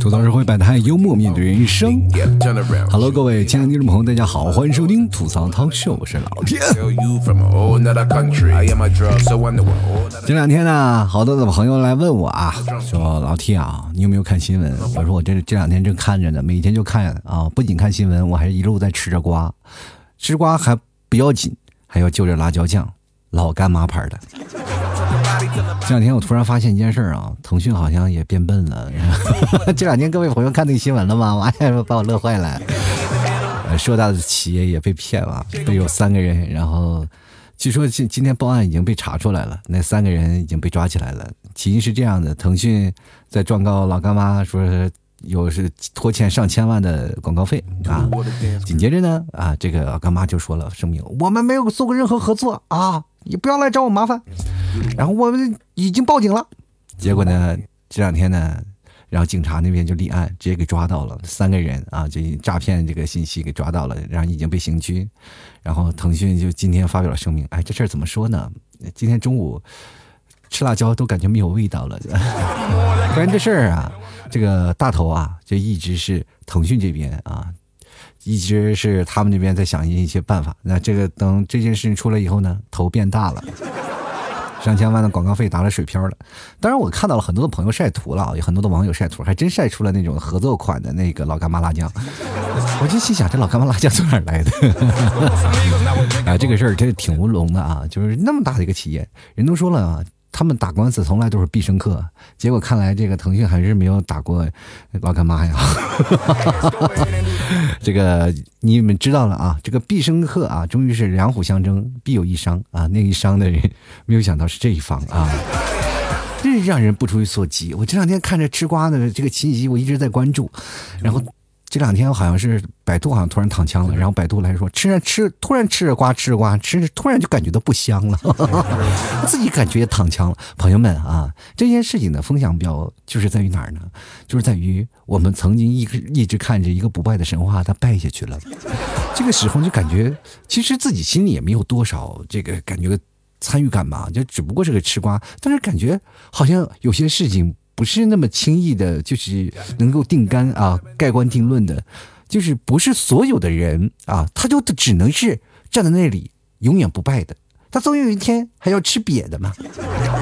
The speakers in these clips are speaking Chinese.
吐槽社会百态，幽默面对人生。Hello，各位亲爱的听众朋友，大家好，欢迎收听吐槽汤秀，我是老天。这两天呢，好多的朋友来问我啊，说老 T 啊，你有没有看新闻？我说我这这两天正看着呢，每天就看啊，不仅看新闻，我还一路在吃着瓜，吃瓜还不要紧，还要就着辣椒酱，老干妈牌的。这两天我突然发现一件事啊，腾讯好像也变笨了。这两天各位朋友看那个新闻了吗？哎呀，把我乐坏了。硕大的企业也被骗了，被有三个人，然后据说今今天报案已经被查出来了，那三个人已经被抓起来了。起因是这样的，腾讯在状告老干妈，说有是拖欠上千万的广告费啊。紧接着呢，啊，这个老干妈就说了声明，我们没有做过任何合作啊。你不要来找我麻烦，然后我们已经报警了，结果呢，这两天呢，然后警察那边就立案，直接给抓到了三个人啊，这诈骗这个信息给抓到了，然后已经被刑拘，然后腾讯就今天发表了声明，哎，这事儿怎么说呢？今天中午吃辣椒都感觉没有味道了，关于这事儿啊，这个大头啊，就一直是腾讯这边啊。一直是他们那边在想一些办法。那这个等 这件事情出来以后呢，头变大了，上千万的广告费打了水漂了。当然，我看到了很多的朋友晒图了，有很多的网友晒图，还真晒出了那种合作款的那个老干妈辣酱。我就心想，这老干妈辣酱从哪来的？啊，这个事儿真是挺乌龙的啊！就是那么大的一个企业，人都说了啊。他们打官司从来都是必胜客，结果看来这个腾讯还是没有打过老干妈呀。这个你们知道了啊，这个必胜客啊，终于是两虎相争，必有一伤啊。那一伤的人，没有想到是这一方啊，真是让人不出所及。我这两天看着吃瓜的这个信息，我一直在关注，然后。这两天好像是百度好像突然躺枪了，然后百度来说吃着吃，突然吃着瓜吃着瓜吃着，突然就感觉到不香了，自己感觉也躺枪了。朋友们啊，这件事情的风向标就是在于哪儿呢？就是在于我们曾经一一直看着一个不败的神话，它败下去了。这个时候就感觉其实自己心里也没有多少这个感觉参与感吧，就只不过是个吃瓜，但是感觉好像有些事情。不是那么轻易的，就是能够定杆啊，盖棺定论的，就是不是所有的人啊，他就只能是站在那里永远不败的，他总有一天还要吃瘪的嘛。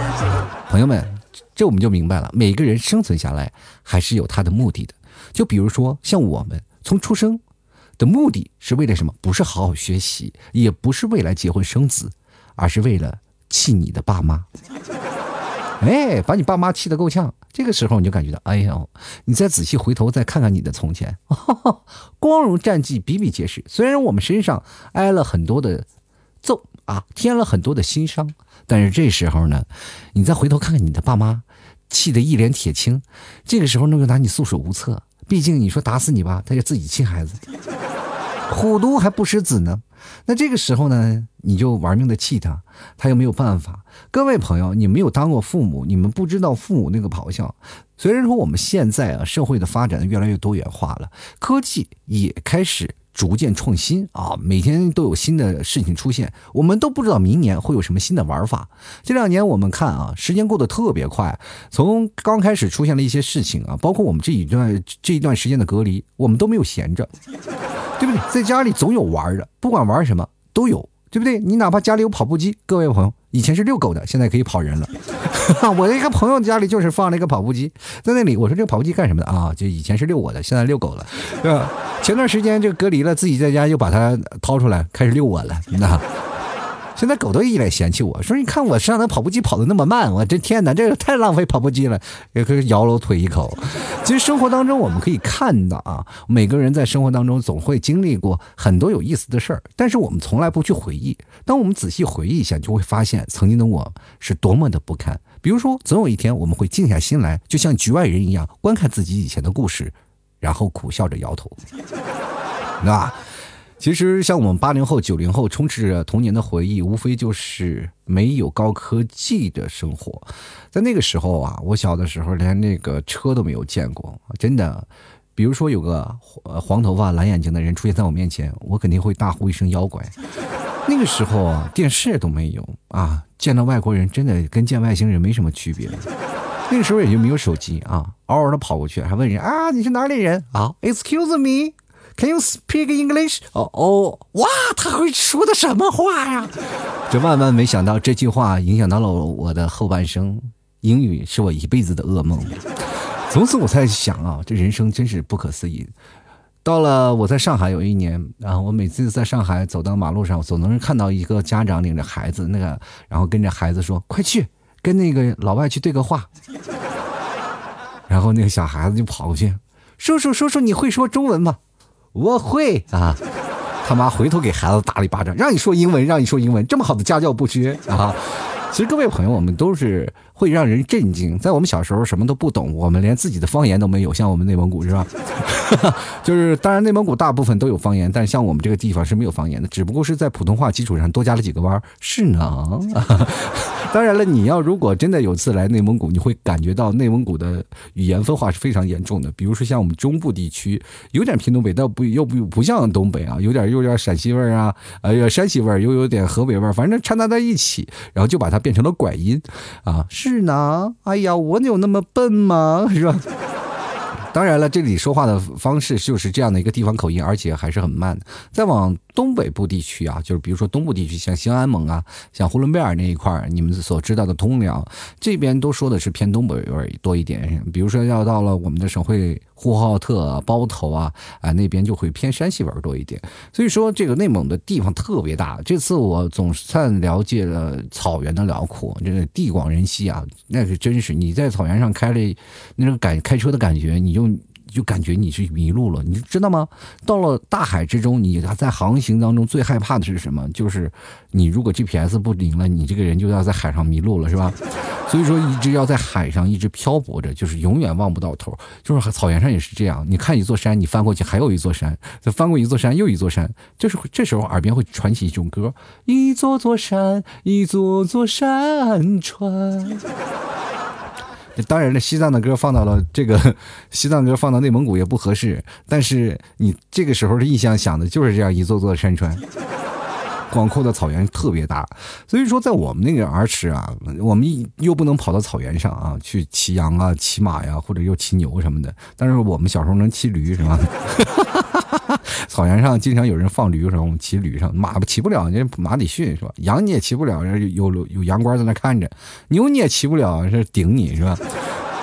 朋友们，这我们就明白了，每个人生存下来还是有他的目的的。就比如说像我们从出生的目的是为了什么？不是好好学习，也不是未来结婚生子，而是为了气你的爸妈。哎，把你爸妈气得够呛，这个时候你就感觉到，哎呦，你再仔细回头再看看你的从前，光荣战绩比比皆是。虽然我们身上挨了很多的揍啊，添了很多的心伤，但是这时候呢，你再回头看看你的爸妈，气得一脸铁青，这个时候那就拿你束手无策。毕竟你说打死你吧，他就自己亲孩子，虎毒还不食子呢。那这个时候呢，你就玩命的气他，他又没有办法。各位朋友，你没有当过父母，你们不知道父母那个咆哮。虽然说我们现在啊，社会的发展越来越多元化了，科技也开始逐渐创新啊，每天都有新的事情出现，我们都不知道明年会有什么新的玩法。这两年我们看啊，时间过得特别快，从刚开始出现了一些事情啊，包括我们这一段这一段时间的隔离，我们都没有闲着。对不对？在家里总有玩的，不管玩什么都有，对不对？你哪怕家里有跑步机，各位朋友，以前是遛狗的，现在可以跑人了。我一个朋友家里就是放了一个跑步机在那里，我说这个跑步机干什么的啊？就以前是遛我的，现在遛狗了，对 吧？前段时间就隔离了，自己在家又把它掏出来开始遛我了，那。现在狗都一脸嫌弃我说：“你看我上那跑步机跑的那么慢，我这天哪，这个太浪费跑步机了。”也可以摇了我腿一口。其实生活当中我们可以看到啊，每个人在生活当中总会经历过很多有意思的事儿，但是我们从来不去回忆。当我们仔细回忆一下，就会发现曾经的我是多么的不堪。比如说，总有一天我们会静下心来，就像局外人一样观看自己以前的故事，然后苦笑着摇头，对吧？其实，像我们八零后、九零后，充斥着童年的回忆，无非就是没有高科技的生活。在那个时候啊，我小的时候连那个车都没有见过，真的。比如说，有个黄头发、蓝眼睛的人出现在我面前，我肯定会大呼一声“妖怪”。那个时候啊，电视都没有啊，见到外国人真的跟见外星人没什么区别。那个时候也就没有手机啊，嗷嗷的跑过去，还问人啊你是哪里人啊？Excuse Can you speak English？哦哦，哇，他会说的什么话呀？这万万没想到，这句话影响到了我的后半生，英语是我一辈子的噩梦。从此我才想啊，这人生真是不可思议。到了我在上海有一年然啊，我每次在上海走到马路上，总能看到一个家长领着孩子，那个然后跟着孩子说：“快去。”跟那个老外去对个话，然后那个小孩子就跑过去，叔叔叔叔，你会说中文吗？我会啊。他妈回头给孩子打了一巴掌，让你说英文，让你说英文，这么好的家教不缺啊。其实各位朋友，我们都是会让人震惊。在我们小时候什么都不懂，我们连自己的方言都没有，像我们内蒙古是吧？就是当然内蒙古大部分都有方言，但像我们这个地方是没有方言的，只不过是在普通话基础上多加了几个弯儿。是呢。当然了，你要如果真的有次来内蒙古，你会感觉到内蒙古的语言分化是非常严重的。比如说像我们中部地区，有点偏东北，但不又不不像东北啊，有点又有点陕西味儿啊，呃，山西味儿，又有点河北味儿，反正掺杂在一起，然后就把它变成了拐音，啊，是呢，哎呀，我有那么笨吗？是吧？当然了，这里说话的方式就是这样的一个地方口音，而且还是很慢。再往东北部地区啊，就是比如说东部地区，像兴安盟啊，像呼伦贝尔那一块儿，你们所知道的通辽这边都说的是偏东北味多一点。比如说要到了我们的省会呼和浩特、包头啊，啊那边就会偏山西味多一点。所以说这个内蒙的地方特别大。这次我总算了解了草原的辽阔，这个地广人稀啊，那是真是你在草原上开了那种感开车的感觉，你就。就感觉你是迷路了，你知道吗？到了大海之中，你在航行当中最害怕的是什么？就是你如果 GPS 不灵了，你这个人就要在海上迷路了，是吧？所以说一直要在海上一直漂泊着，就是永远望不到头。就是草原上也是这样，你看一座山，你翻过去还有一座山，再翻过一座山又一座山，就是这时候耳边会传起一种歌：一座座山，一座座山川。当然了，西藏的歌放到了这个 西藏歌放到内蒙古也不合适。但是你这个时候的印象想的就是这样一座座山川，广阔的草原特别大。所以说，在我们那个儿时啊，我们又不能跑到草原上啊去骑羊啊、骑马呀，或者又骑牛什么的。但是我们小时候能骑驴，是吧？草原上经常有人放驴，时候我们骑驴上，马骑不了，那马得训是吧？羊你也骑不了，有有羊倌在那看着，牛你也骑不了，是顶你是吧？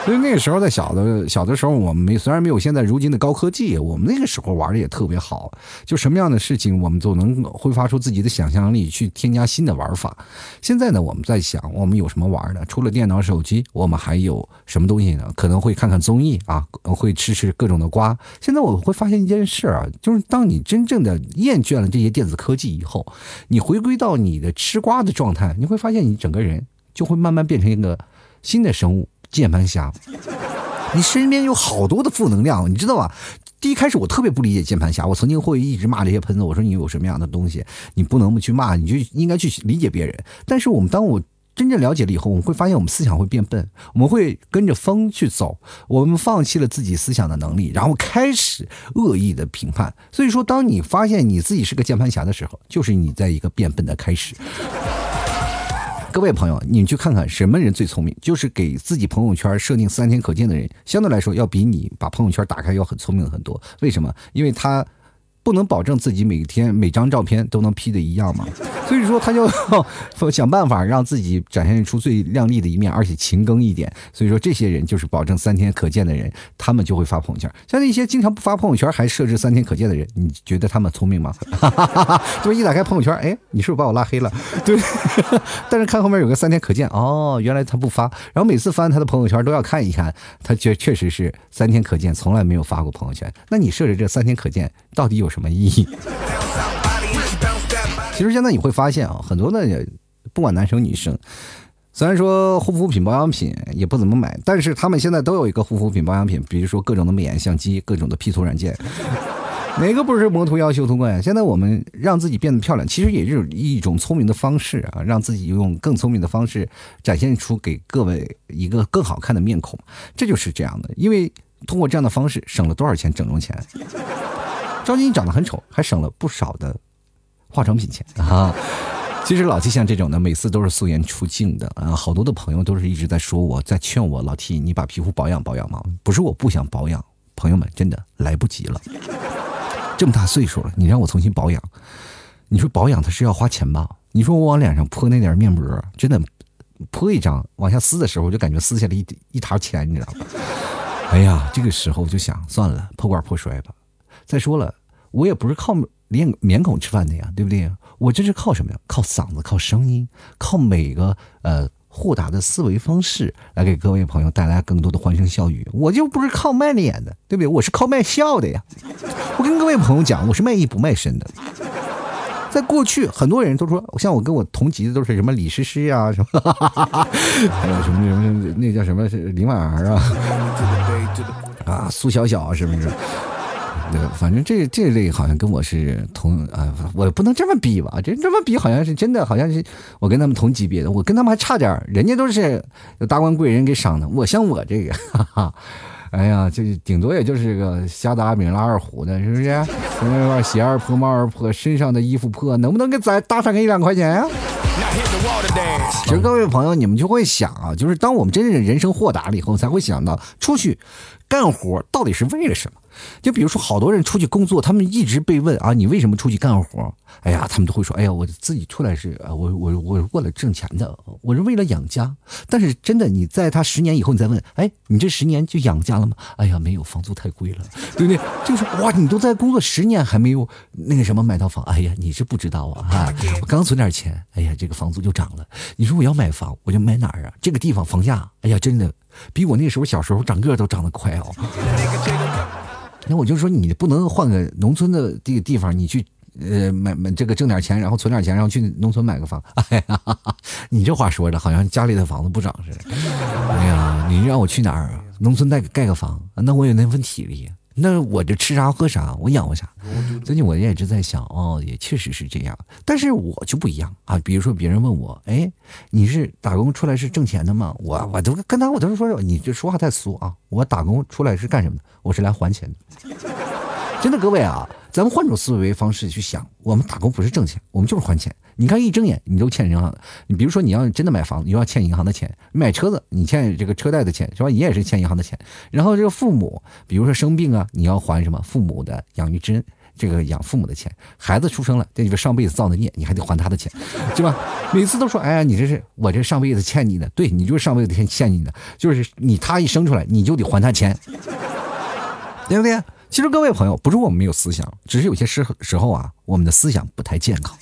所以那个时候在小的小的时候，我们没虽然没有现在如今的高科技，我们那个时候玩的也特别好。就什么样的事情，我们都能挥发出自己的想象力去添加新的玩法。现在呢，我们在想，我们有什么玩的？除了电脑、手机，我们还有什么东西呢？可能会看看综艺啊，会吃吃各种的瓜。现在我会发现一件事啊，就是当你真正的厌倦了这些电子科技以后，你回归到你的吃瓜的状态，你会发现你整个人就会慢慢变成一个新的生物。键盘侠，你身边有好多的负能量，你知道吧？第一开始我特别不理解键盘侠，我曾经会一直骂这些喷子，我说你有什么样的东西，你不能不去骂，你就应该去理解别人。但是我们当我真正了解了以后，我们会发现我们思想会变笨，我们会跟着风去走，我们放弃了自己思想的能力，然后开始恶意的评判。所以说，当你发现你自己是个键盘侠的时候，就是你在一个变笨的开始。各位朋友，你们去看看什么人最聪明？就是给自己朋友圈设定三天可见的人，相对来说要比你把朋友圈打开要很聪明很多。为什么？因为他。不能保证自己每天每张照片都能 P 的一样嘛，所以说他就 想办法让自己展现出最靓丽的一面，而且勤更一点。所以说这些人就是保证三天可见的人，他们就会发朋友圈。像那些经常不发朋友圈还设置三天可见的人，你觉得他们聪明吗？就一打开朋友圈，哎，你是不是把我拉黑了？对，但是看后面有个三天可见，哦，原来他不发。然后每次翻他的朋友圈都要看一看，他确确实是三天可见，从来没有发过朋友圈。那你设置这三天可见到底有什么？什么意义？其实现在你会发现啊，很多的不管男生女生，虽然说护肤品保养品也不怎么买，但是他们现在都有一个护肤品保养品，比如说各种的美颜相机、各种的 P 图软件，哪个不是磨图要修图怪？现在我们让自己变得漂亮，其实也是一种聪明的方式啊，让自己用更聪明的方式展现出给各位一个更好看的面孔，这就是这样的。因为通过这样的方式，省了多少钱整容钱？张晶长得很丑，还省了不少的化妆品钱啊。其实老 T 像这种的，每次都是素颜出镜的啊，好多的朋友都是一直在说我在劝我老 T，你把皮肤保养保养嘛。不是我不想保养，朋友们真的来不及了。这么大岁数了，你让我重新保养，你说保养它是要花钱吧？你说我往脸上泼那点面膜，真的泼一张往下撕的时候，我就感觉撕下来一一沓钱，你知道吗？哎呀，这个时候就想算了，破罐破摔吧。再说了，我也不是靠脸面孔吃饭的呀，对不对？我这是靠什么呀？靠嗓子，靠声音，靠每个呃豁达的思维方式来给各位朋友带来更多的欢声笑语。我就不是靠卖脸的，对不对？我是靠卖笑的呀。我跟各位朋友讲，我是卖艺不卖身的。在过去，很多人都说，像我跟我同级的都是什么李诗诗呀，什么，还有什么什么那叫什么林婉儿啊，啊苏小小啊是不是？对，反正这这类好像跟我是同啊，我不能这么比吧？这这么比好像是真的，好像是我跟他们同级别的，我跟他们还差点人家都是有达官贵人给赏的，我像我这个，哈哈，哎呀，就顶多也就是个瞎打米拉二胡的，是不是？什么鞋儿破，帽儿破，身上的衣服破，能不能给咱打上个一两块钱呀？其实各位朋友，你们就会想啊，就是当我们真正人生豁达了以后，才会想到出去干活到底是为了什么。就比如说，好多人出去工作，他们一直被问啊，你为什么出去干活？哎呀，他们都会说，哎呀，我自己出来是啊，我我我是过来挣钱的，我是为了养家。但是真的，你在他十年以后，你再问，哎，你这十年就养家了吗？哎呀，没有，房租太贵了，对不对？就是哇，你都在工作十年还没有那个什么买套房，哎呀，你是不知道啊啊！我刚存点钱，哎呀，这个房租就涨了。你说我要买房，我就买哪儿啊？这个地方房价，哎呀，真的比我那时候小时候长个都长得快哦。那我就说，你不能换个农村的这个地方，你去呃买买这个挣点钱，然后存点钱，然后去农村买个房。哎呀，你这话说的好像家里的房子不涨似的。哎呀，你让我去哪儿啊？农村再盖个房，那我有那份体力。那我这吃啥喝啥，我养活啥？最近我也一直在想，哦，也确实是这样。但是我就不一样啊。比如说别人问我，哎，你是打工出来是挣钱的吗？我我都跟他我都是说，你这说话太俗啊。我打工出来是干什么的？我是来还钱的。真的，各位啊，咱们换种思维方式去想，我们打工不是挣钱，我们就是还钱。你看，一睁眼你都欠银行。你比如说，你要真的买房，你要欠银行的钱；买车子，你欠这个车贷的钱，是吧？你也是欠银行的钱。然后这个父母，比如说生病啊，你要还什么父母的养育之恩，这个养父母的钱。孩子出生了，这就是上辈子造的孽，你还得还他的钱，是吧？每次都说，哎呀，你这是我这上辈子欠你的，对你就是上辈子欠欠你的，就是你他一生出来，你就得还他钱，对不对？其实各位朋友，不是我们没有思想，只是有些时时候啊，我们的思想不太健康。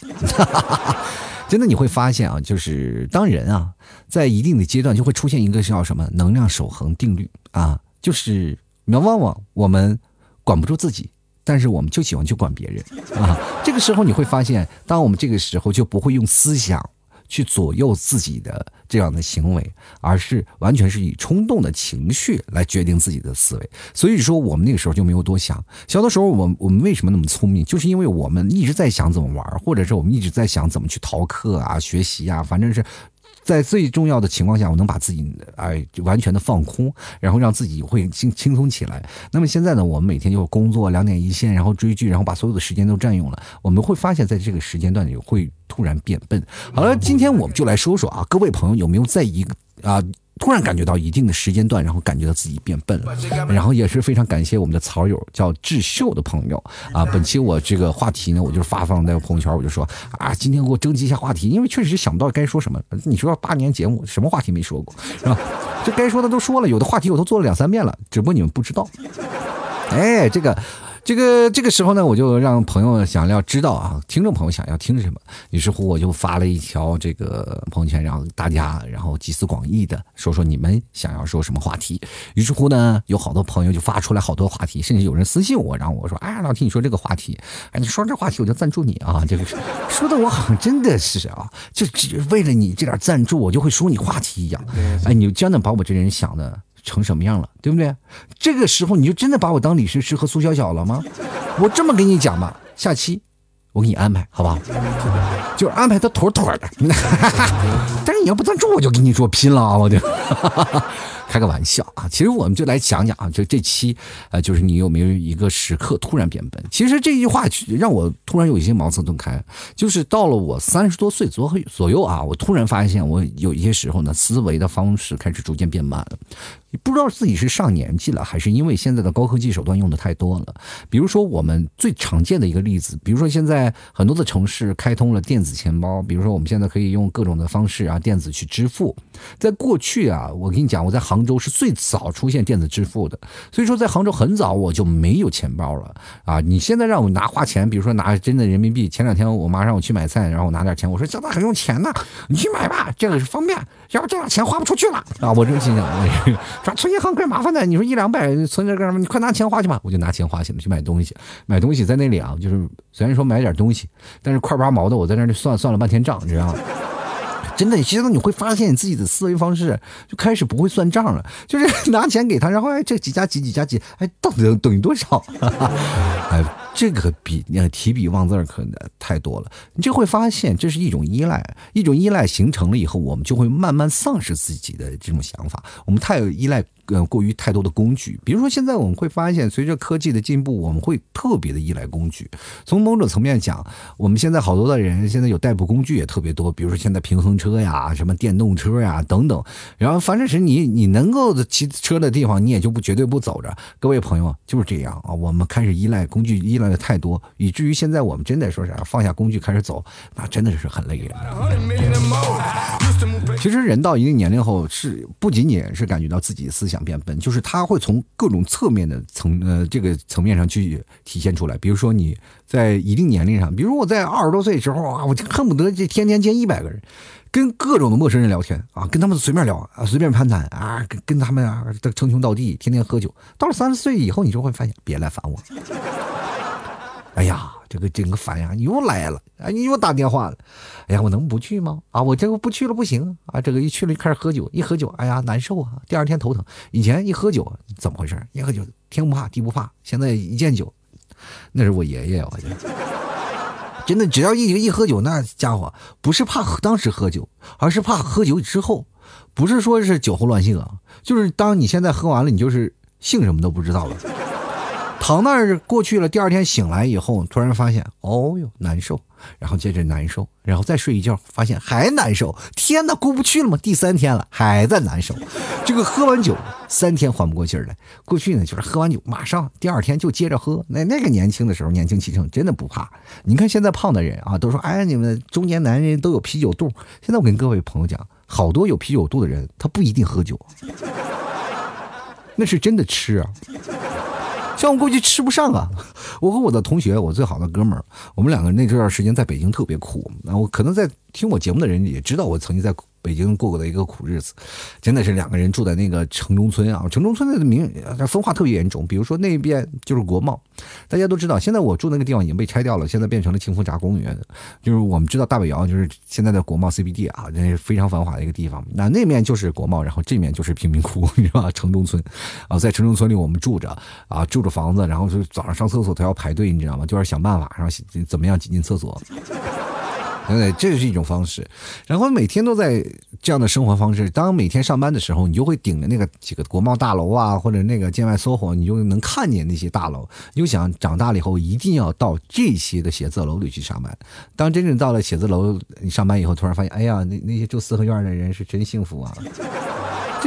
真的你会发现啊，就是当人啊，在一定的阶段就会出现一个叫什么能量守恒定律啊，就是你要往往我们管不住自己，但是我们就喜欢去管别人啊。这个时候你会发现，当我们这个时候就不会用思想。去左右自己的这样的行为，而是完全是以冲动的情绪来决定自己的思维。所以说，我们那个时候就没有多想。小的时候，我我们为什么那么聪明？就是因为我们一直在想怎么玩，或者是我们一直在想怎么去逃课啊、学习啊，反正是。在最重要的情况下，我能把自己哎完全的放空，然后让自己会轻轻松起来。那么现在呢，我们每天就工作两点一线，然后追剧，然后把所有的时间都占用了。我们会发现，在这个时间段里会突然变笨。好了，今天我们就来说说啊，各位朋友有没有在一个啊？突然感觉到一定的时间段，然后感觉到自己变笨了，然后也是非常感谢我们的草友叫智秀的朋友啊。本期我这个话题呢，我就发放在朋友圈，我就说啊，今天给我征集一下话题，因为确实想不到该说什么。你说八年节目什么话题没说过是吧？这该说的都说了，有的话题我都做了两三遍了，只不过你们不知道。哎，这个。这个这个时候呢，我就让朋友想要知道啊，听众朋友想要听什么，于是乎我就发了一条这个朋友圈，让大家然后集思广益的说说你们想要说什么话题。于是乎呢，有好多朋友就发出来好多话题，甚至有人私信我，然后我说，哎，老听你说这个话题，哎，你说这话题我就赞助你啊，这个说的我好像真的是啊，就只为了你这点赞助，我就会说你话题一样，哎，你真的把我这人想的。成什么样了，对不对？这个时候你就真的把我当李诗诗和苏小小了吗？我这么跟你讲吧，下期我给你安排，好不好？就是安排的妥妥的。你要不赞助，我就跟你说拼了啊！我就 开个玩笑啊。其实我们就来讲讲啊，就这期呃，就是你有没有一个时刻突然变笨？其实这句话让我突然有一些茅塞顿开，就是到了我三十多岁左左右啊，我突然发现我有一些时候呢，思维的方式开始逐渐变慢了。不知道自己是上年纪了，还是因为现在的高科技手段用的太多了。比如说，我们最常见的一个例子，比如说现在很多的城市开通了电子钱包，比如说我们现在可以用各种的方式啊，电子去支付。在过去啊，我跟你讲，我在杭州是最早出现电子支付的，所以说在杭州很早我就没有钱包了啊。你现在让我拿花钱，比如说拿真的人民币，前两天我妈让我去买菜，然后我拿点钱，我说这咋还用钱呢？你去买吧，这个是方便，要不这样钱花不出去了啊。我这心想，说存银行更麻烦的，你说一两百存这干什么？你快拿钱花去吧！我就拿钱花去了，去买东西。买东西在那里啊，就是虽然说买点东西，但是块八毛的，我在那里算算了半天账，你知道吗？真的，其实你会发现你自己的思维方式就开始不会算账了，就是拿钱给他，然后哎，这几加几几加几，哎，到底等于多少？哎，这个比提笔忘字可能太多了。你就会发现这是一种依赖，一种依赖形成了以后，我们就会慢慢丧失自己的这种想法。我们太依赖。呃，过于太多的工具，比如说现在我们会发现，随着科技的进步，我们会特别的依赖工具。从某种层面讲，我们现在好多的人现在有代步工具也特别多，比如说现在平衡车呀、什么电动车呀等等。然后反正是你你能够骑车的地方，你也就不绝对不走着。各位朋友就是这样啊，我们开始依赖工具，依赖的太多，以至于现在我们真的说啥放下工具开始走，那真的是很累人。其实人到一定年龄后，是不仅仅是感觉到自己思想。变笨，就是他会从各种侧面的层呃这个层面上去体现出来。比如说你在一定年龄上，比如我在二十多岁的时候啊，我就恨不得这天天见一百个人，跟各种的陌生人聊天啊，跟他们随便聊啊，随便攀谈啊，跟跟他们啊称兄道弟，天天喝酒。到了三十岁以后，你就会发现，别来烦我。哎呀。这个整个烦呀，你又来了啊！你又打电话了，哎呀，我能不去吗？啊，我这个不去了不行啊！这个一去了就，开始喝酒，一喝酒，哎呀，难受啊！第二天头疼。以前一喝酒怎么回事？一喝酒天不怕地不怕，现在一见酒，那是我爷爷，我觉得真的，只要一一喝酒，那家伙不是怕当时喝酒，而是怕喝酒之后，不是说是酒后乱性啊，就是当你现在喝完了，你就是姓什么都不知道了。躺那儿过去了，第二天醒来以后，突然发现，哦哟，难受，然后接着难受，然后再睡一觉，发现还难受，天哪，过不去了吗？第三天了，还在难受。这个喝完酒三天缓不过劲儿来，过去呢就是喝完酒马上第二天就接着喝。那那个年轻的时候年轻气盛，真的不怕。你看现在胖的人啊，都说哎，你们中年男人都有啤酒肚。现在我跟各位朋友讲，好多有啤酒肚的人，他不一定喝酒，那是真的吃啊。像我估计吃不上啊！我和我的同学，我最好的哥们儿，我们两个那段时间在北京特别苦。那我可能在听我节目的人也知道，我曾经在。北京过过的一个苦日子，真的是两个人住在那个城中村啊。城中村的名分化特别严重，比如说那边就是国贸，大家都知道。现在我住那个地方已经被拆掉了，现在变成了清风闸公园。就是我们知道大北窑就是现在的国贸 CBD 啊，那是非常繁华的一个地方。那那面就是国贸，然后这面就是贫民窟，你知道吧？城中村啊，在城中村里我们住着啊，住着房子，然后就早上上厕所都要排队，你知道吗？就是想办法，然后怎么样挤进厕所。对，这是一种方式，然后每天都在这样的生活方式。当每天上班的时候，你就会顶着那个几个国贸大楼啊，或者那个建外 SOHO，你就能看见那些大楼。你就想长大了以后一定要到这些的写字楼里去上班。当真正到了写字楼你上班以后，突然发现，哎呀，那那些住四合院的人是真幸福啊！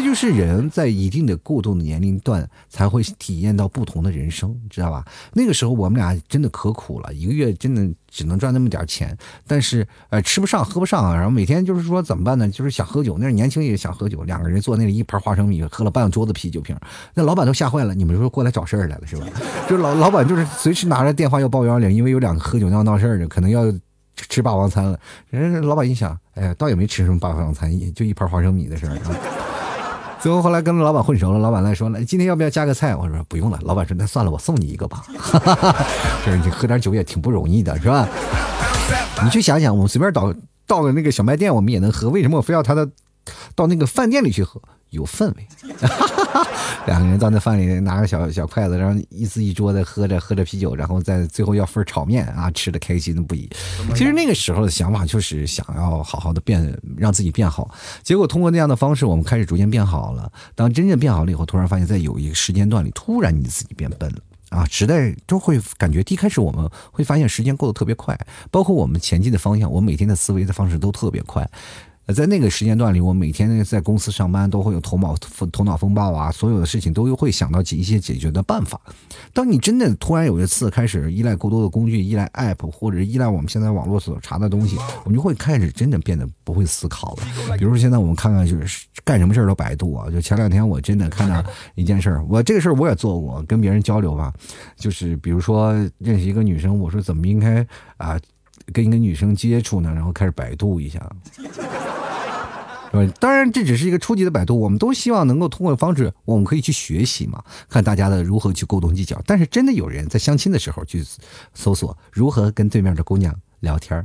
这就是人在一定的过渡的年龄段才会体验到不同的人生，知道吧？那个时候我们俩真的可苦了，一个月真的只能赚那么点钱，但是呃吃不上喝不上啊，然后每天就是说怎么办呢？就是想喝酒，那是年轻也想喝酒，两个人坐那里一盘花生米，喝了半桌子啤酒瓶，那老板都吓坏了。你们说过来找事儿来了是吧？就老老板就是随时拿着电话要报幺幺零，因为有两个喝酒闹闹事儿的，可能要吃霸王餐了。人家老板一想，哎呀，倒也没吃什么霸王餐，就一盘花生米的事儿啊。最后后来跟老板混熟了，老板来说：“了，今天要不要加个菜？”我说：“不用了。”老板说：“那算了，我送你一个吧。”就是你喝点酒也挺不容易的，是吧？你去想想，我们随便倒倒个那个小卖店，我们也能喝，为什么我非要他的到那个饭店里去喝？有氛围。两个人到那饭里拿个小小筷子，然后一滋一桌的喝着喝着啤酒，然后在最后要份炒面啊，吃的开心的不已。其实那个时候的想法就是想要好好的变，让自己变好。结果通过那样的方式，我们开始逐渐变好了。当真正变好了以后，突然发现，在有一个时间段里，突然你自己变笨了。啊，时代都会感觉，一开始我们会发现时间过得特别快，包括我们前进的方向，我每天的思维的方式都特别快。在那个时间段里，我每天在公司上班都会有头脑头脑风暴啊，所有的事情都会想到解一些解决的办法。当你真的突然有一次开始依赖过多的工具，依赖 app 或者依赖我们现在网络所查的东西，我们就会开始真的变得不会思考了。比如说现在我们看看，就是干什么事儿都百度啊。就前两天我真的看到一件事儿，我这个事儿我也做过，跟别人交流吧，就是比如说认识一个女生，我说怎么应该啊跟一个女生接触呢？然后开始百度一下。对，当然这只是一个初级的百度，我们都希望能够通过方式，我们可以去学习嘛，看大家的如何去沟通技巧。但是真的有人在相亲的时候去搜索如何跟对面的姑娘聊天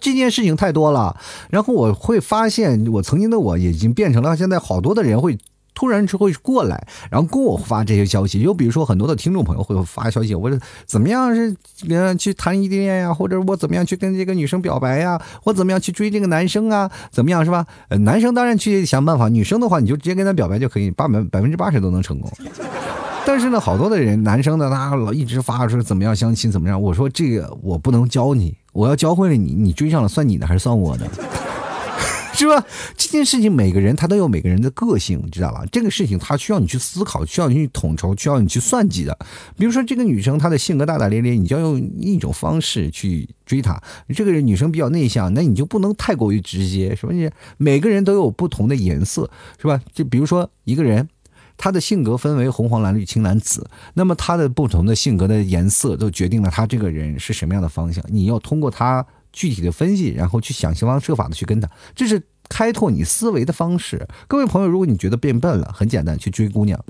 这件事情太多了。然后我会发现，我曾经的我也已经变成了现在好多的人会。突然就会过来，然后跟我发这些消息。就比如说，很多的听众朋友会发消息，我说怎么样是呃去谈异地恋呀，或者我怎么样去跟这个女生表白呀，我怎么样去追这个男生啊？怎么样是吧？呃，男生当然去想办法，女生的话你就直接跟他表白就可以，八百百分之八十都能成功。但是呢，好多的人，男生呢，他老一直发说怎么样相亲怎么样。我说这个我不能教你，我要教会了你，你追上了算你的还是算我的？是吧？这件事情每个人他都有每个人的个性，你知道吧？这个事情他需要你去思考，需要你去统筹，需要你去算计的。比如说这个女生她的性格大大咧咧，你就要用一种方式去追她。这个女生比较内向，那你就不能太过于直接，什么？你？每个人都有不同的颜色，是吧？就比如说一个人，他的性格分为红黄蓝绿青蓝紫，那么他的不同的性格的颜色都决定了他这个人是什么样的方向。你要通过他。具体的分析，然后去想方设法的去跟他，这是开拓你思维的方式。各位朋友，如果你觉得变笨了，很简单，去追姑娘。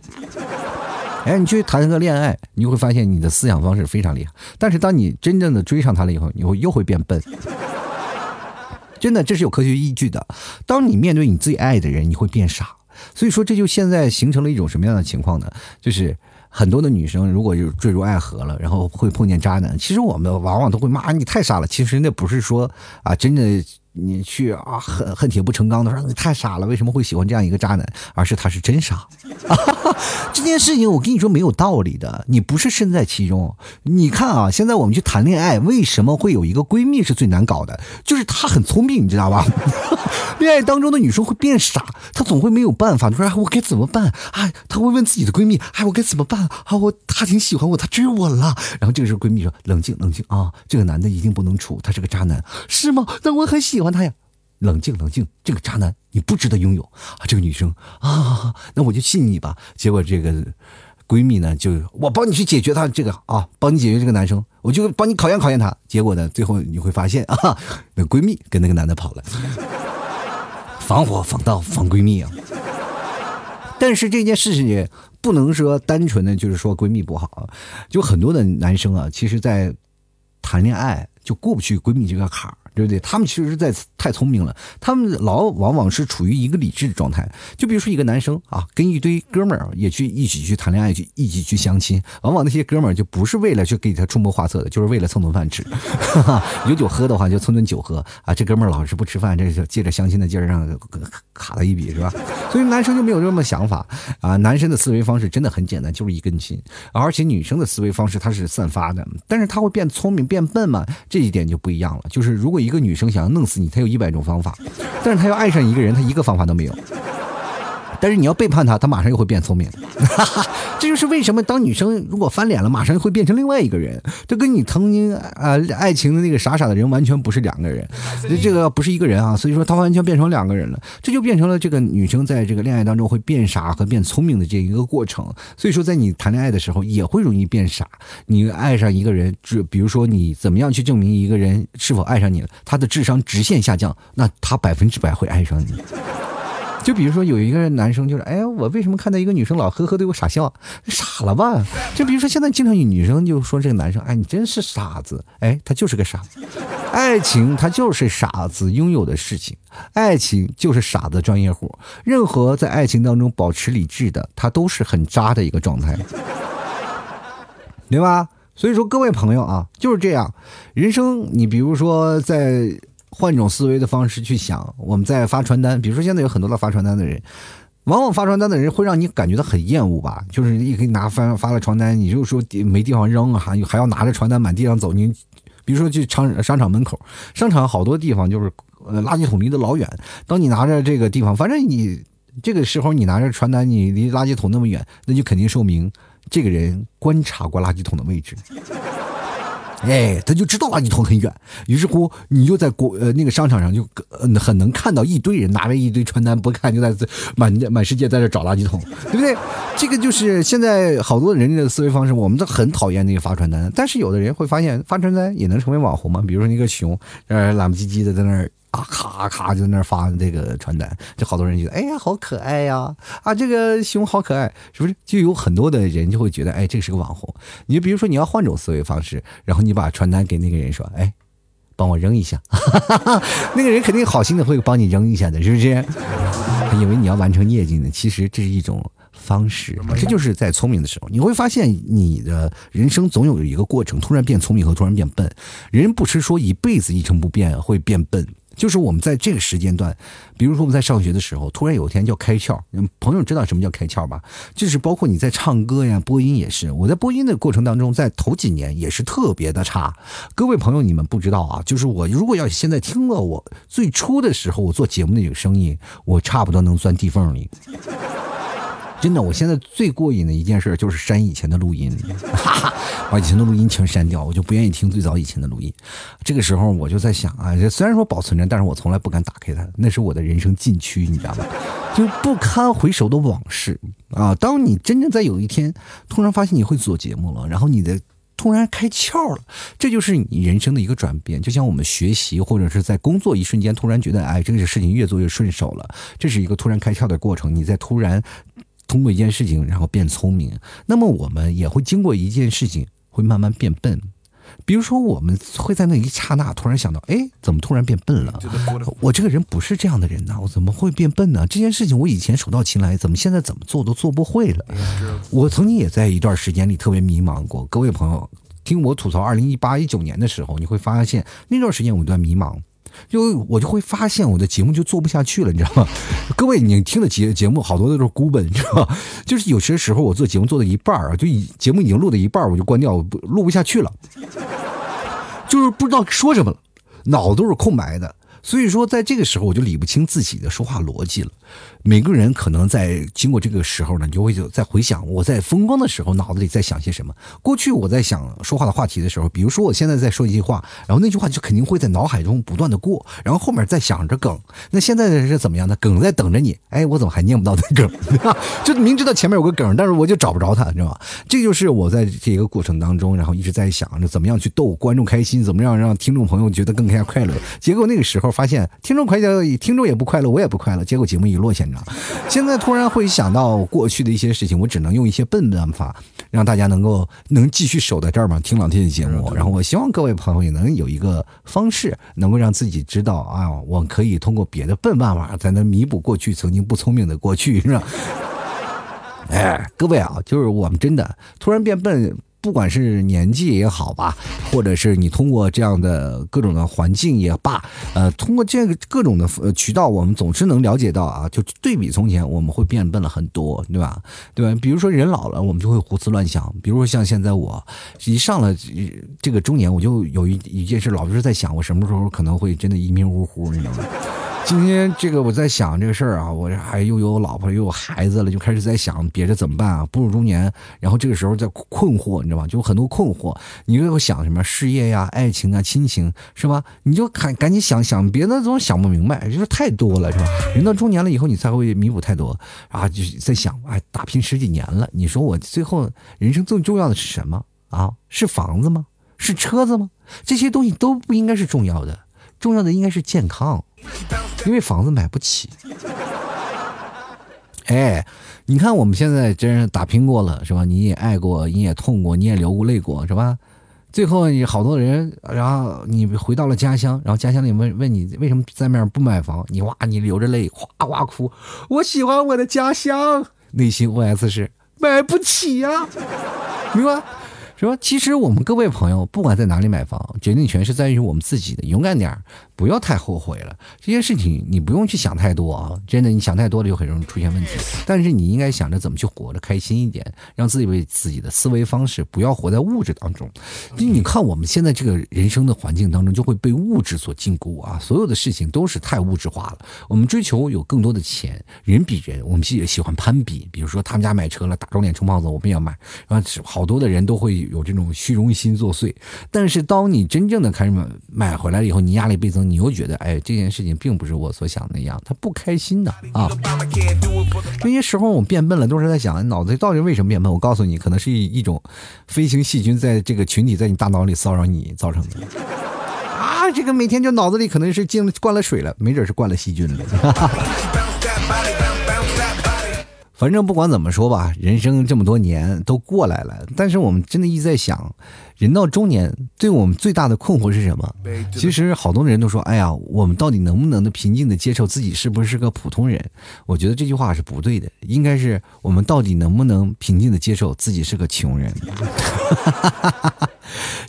哎，你去谈个恋爱，你会发现你的思想方式非常厉害。但是当你真正的追上她了以后，你会又会变笨。真的，这是有科学依据的。当你面对你最爱的人，你会变傻。所以说，这就现在形成了一种什么样的情况呢？就是。很多的女生如果就坠入爱河了，然后会碰见渣男，其实我们往往都会骂你太傻了。其实那不是说啊，真的。你去啊，恨恨铁不成钢的说你太傻了，为什么会喜欢这样一个渣男？而是他是真傻。这件事情我跟你说没有道理的，你不是身在其中。你看啊，现在我们去谈恋爱，为什么会有一个闺蜜是最难搞的？就是她很聪明，你知道吧？恋爱当中的女生会变傻，她总会没有办法。你说哎，我该怎么办？哎，她会问自己的闺蜜，哎，我该怎么办？啊，我她挺喜欢我，她追我了。然后这个时候闺蜜说冷静冷静啊，这个男的一定不能处，他是个渣男，是吗？但我很喜欢。他呀，冷静冷静，这个渣男你不值得拥有啊！这个女生啊，那我就信你吧。结果这个闺蜜呢，就我帮你去解决他这个啊，帮你解决这个男生，我就帮你考验考验他。结果呢，最后你会发现啊，那闺蜜跟那个男的跑了，防火防盗防闺蜜啊。但是这件事情也不能说单纯的就是说闺蜜不好，就很多的男生啊，其实在谈恋爱就过不去闺蜜这个坎儿。对不对？他们其实是在太聪明了，他们老往往是处于一个理智的状态。就比如说一个男生啊，跟一堆哥们儿也去一起去谈恋爱，去一起去相亲，往往那些哥们儿就不是为了去给他出谋划策的，就是为了蹭顿饭吃。有酒喝的话就蹭顿酒喝啊。这哥们儿老是不吃饭，这就借着相亲的劲儿让卡了一笔，是吧？所以男生就没有这么想法啊。男生的思维方式真的很简单，就是一根筋。而且女生的思维方式它是散发的，但是他会变聪明变笨嘛？这一点就不一样了。就是如果一一个女生想要弄死你，她有一百种方法，但是她要爱上一个人，她一个方法都没有。但是你要背叛他，他马上又会变聪明。这就是为什么当女生如果翻脸了，马上会变成另外一个人。这跟你曾经啊爱情的那个傻傻的人完全不是两个人，这个不是一个人啊。所以说他完全变成两个人了，这就变成了这个女生在这个恋爱当中会变傻和变聪明的这一个过程。所以说在你谈恋爱的时候也会容易变傻。你爱上一个人，就比如说你怎么样去证明一个人是否爱上你了？他的智商直线下降，那他百分之百会爱上你。就比如说有一个男生就是，哎呀，我为什么看到一个女生老呵呵对我傻笑？傻了吧？就比如说现在经常有女生就说这个男生，哎，你真是傻子，哎，他就是个傻子。爱情它就是傻子拥有的事情，爱情就是傻子专业户。任何在爱情当中保持理智的，他都是很渣的一个状态，对吧？所以说，各位朋友啊，就是这样。人生，你比如说在换种思维的方式去想，我们在发传单，比如说现在有很多的发传单的人。往往发传单的人会让你感觉到很厌恶吧？就是一给你拿发发了传单，你就说没地方扔啊，还还要拿着传单满地上走。你比如说去商商场门口，商场好多地方就是垃圾桶离得老远。当你拿着这个地方，反正你这个时候你拿着传单，你离垃圾桶那么远，那就肯定说明这个人观察过垃圾桶的位置。哎，他就知道垃圾桶很远，于是乎，你就在国呃那个商场上就很能看到一堆人拿着一堆传单不看，就在这满满世界在这找垃圾桶，对不对？这个就是现在好多人的思维方式，我们都很讨厌那个发传单，但是有的人会发现发传单也能成为网红嘛，比如说那个熊，呃，懒不唧唧的在那儿。啊，咔咔就在那发这个传单，就好多人觉得，哎呀，好可爱呀！啊，这个熊好可爱，是不是？就有很多的人就会觉得，哎，这是个网红。你就比如说，你要换种思维方式，然后你把传单给那个人说，哎，帮我扔一下，那个人肯定好心的会帮你扔一下的，是不是？以为你要完成业绩呢，其实这是一种方式。这就是在聪明的时候，你会发现你的人生总有一个过程，突然变聪明和突然变笨。人不是说一辈子一成不变会变笨。就是我们在这个时间段，比如说我们在上学的时候，突然有一天叫开窍。朋友知道什么叫开窍吧？就是包括你在唱歌呀、播音也是。我在播音的过程当中，在头几年也是特别的差。各位朋友，你们不知道啊，就是我如果要现在听了我最初的时候我做节目那个声音，我差不多能钻地缝里。真的，我现在最过瘾的一件事就是删以前的录音，把以前的录音全删掉，我就不愿意听最早以前的录音。这个时候我就在想啊，虽然说保存着，但是我从来不敢打开它，那是我的人生禁区，你知道吧？就不堪回首的往事啊！当你真正在有一天突然发现你会做节目了，然后你的突然开窍了，这就是你人生的一个转变。就像我们学习或者是在工作一瞬间突然觉得，哎，这个事情越做越顺手了，这是一个突然开窍的过程。你在突然。通过一件事情，然后变聪明，那么我们也会经过一件事情，会慢慢变笨。比如说，我们会在那一刹那突然想到，哎，怎么突然变笨了？我这个人不是这样的人呐，我怎么会变笨呢？这件事情我以前手到擒来，怎么现在怎么做都做不会了？我曾经也在一段时间里特别迷茫过。各位朋友，听我吐槽二零一八一九年的时候，你会发现那段时间我一段迷茫。就我就会发现我的节目就做不下去了，你知道吗？各位，你听的节节目好多都是孤本，你知道吗？就是有些时候我做节目做到一半啊，就已节目已经录到一半我就关掉，我录不下去了，就是不知道说什么了，脑子都是空白的。所以说，在这个时候我就理不清自己的说话逻辑了。每个人可能在经过这个时候呢，你就会就在回想我在风光的时候脑子里在想些什么。过去我在想说话的话题的时候，比如说我现在在说一句话，然后那句话就肯定会在脑海中不断的过，然后后面在想着梗。那现在是怎么样的？梗在等着你。哎，我怎么还念不到那梗？就明知道前面有个梗，但是我就找不着它，你知道吗？这就是我在这个过程当中，然后一直在想着怎么样去逗观众开心，怎么样让听众朋友觉得更加快乐。结果那个时候发现听众快乐，听众也不快乐，我也不快乐。结果节目一落千丈。现在突然会想到过去的一些事情，我只能用一些笨办法，让大家能够能继续守在这儿嘛，听老天的节目。然后我希望各位朋友也能有一个方式，能够让自己知道啊，我可以通过别的笨办法，才能弥补过去曾经不聪明的过去，是吧？哎，各位啊，就是我们真的突然变笨。不管是年纪也好吧，或者是你通过这样的各种的环境也罢，呃，通过这个各种的渠道，我们总是能了解到啊，就对比从前，我们会变笨了很多，对吧？对吧？比如说人老了，我们就会胡思乱想。比如说像现在我一上了这个中年，我就有一一件事，老是在想，我什么时候可能会真的一迷糊糊，你知道吗？今天这个我在想这个事儿啊，我这还又有老婆又有孩子了，就开始在想别的怎么办啊？步入中年，然后这个时候在困惑，你知道吗？就很多困惑，你又要想什么事业呀、爱情啊、亲情，是吧？你就赶赶紧想想别的，总想不明白，就是太多了，是吧？人到中年了以后，你才会弥补太多啊，就是在想，哎，打拼十几年了，你说我最后人生最重要的是什么啊？是房子吗？是车子吗？这些东西都不应该是重要的，重要的应该是健康。因为房子买不起，哎，你看我们现在真是打拼过了，是吧？你也爱过，你也痛过，你也流过泪过，是吧？最后你好多人，然后你回到了家乡，然后家乡里问问你为什么在面不买房，你哇你流着泪哗哗哭，我喜欢我的家乡，内心 OS 是买不起呀，明白？是吧？其实我们各位朋友，不管在哪里买房，决定权是在于我们自己的，勇敢点儿不要太后悔了。这件事情你不用去想太多啊，真的，你想太多了就很容易出现问题。但是你应该想着怎么去活得开心一点，让自己为自己的思维方式不要活在物质当中。你看我们现在这个人生的环境当中，就会被物质所禁锢啊，所有的事情都是太物质化了。我们追求有更多的钱，人比人，我们喜喜欢攀比。比如说他们家买车了，打肿脸充胖子，我们也要买。然后好多的人都会。有这种虚荣心作祟，但是当你真正的开始买买回来了以后，你压力倍增，你又觉得，哎，这件事情并不是我所想的那样，他不开心的啊。那些时候我变笨了，都是在想，脑子到底为什么变笨？我告诉你，可能是一一种飞行细菌在这个群体在你大脑里骚扰你造成的。啊，这个每天就脑子里可能是进灌了水了，没准是灌了细菌了。反正不管怎么说吧，人生这么多年都过来了，但是我们真的一直在想。人到中年，对我们最大的困惑是什么？其实好多人都说：“哎呀，我们到底能不能的平静的接受自己是不是个普通人？”我觉得这句话是不对的，应该是我们到底能不能平静的接受自己是个穷人？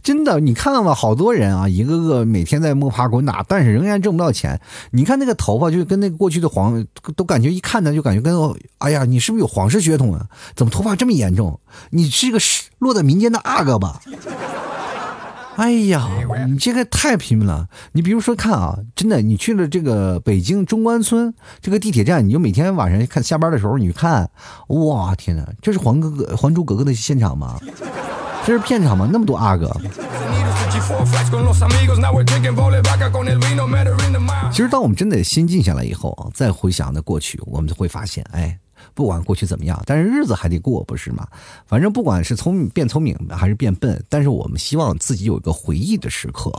真的，你看吧，好多人啊，一个个每天在摸爬滚打，但是仍然挣不到钱。你看那个头发，就跟那个过去的皇，都感觉一看呢，就感觉跟哎呀，你是不是有皇室血统啊？怎么头发这么严重？你是个落在民间的阿哥吧？哎呀，你这个太拼了！你比如说看啊，真的，你去了这个北京中关村这个地铁站，你就每天晚上看下班的时候，你看，哇，天哪，这是《还哥哥》《还珠格格》的现场吗？这是片场吗？那么多阿哥。其实，当我们真的心静下来以后啊，再回想的过去，我们就会发现，哎。不管过去怎么样，但是日子还得过，不是吗？反正不管是聪明变聪明还是变笨，但是我们希望自己有一个回忆的时刻，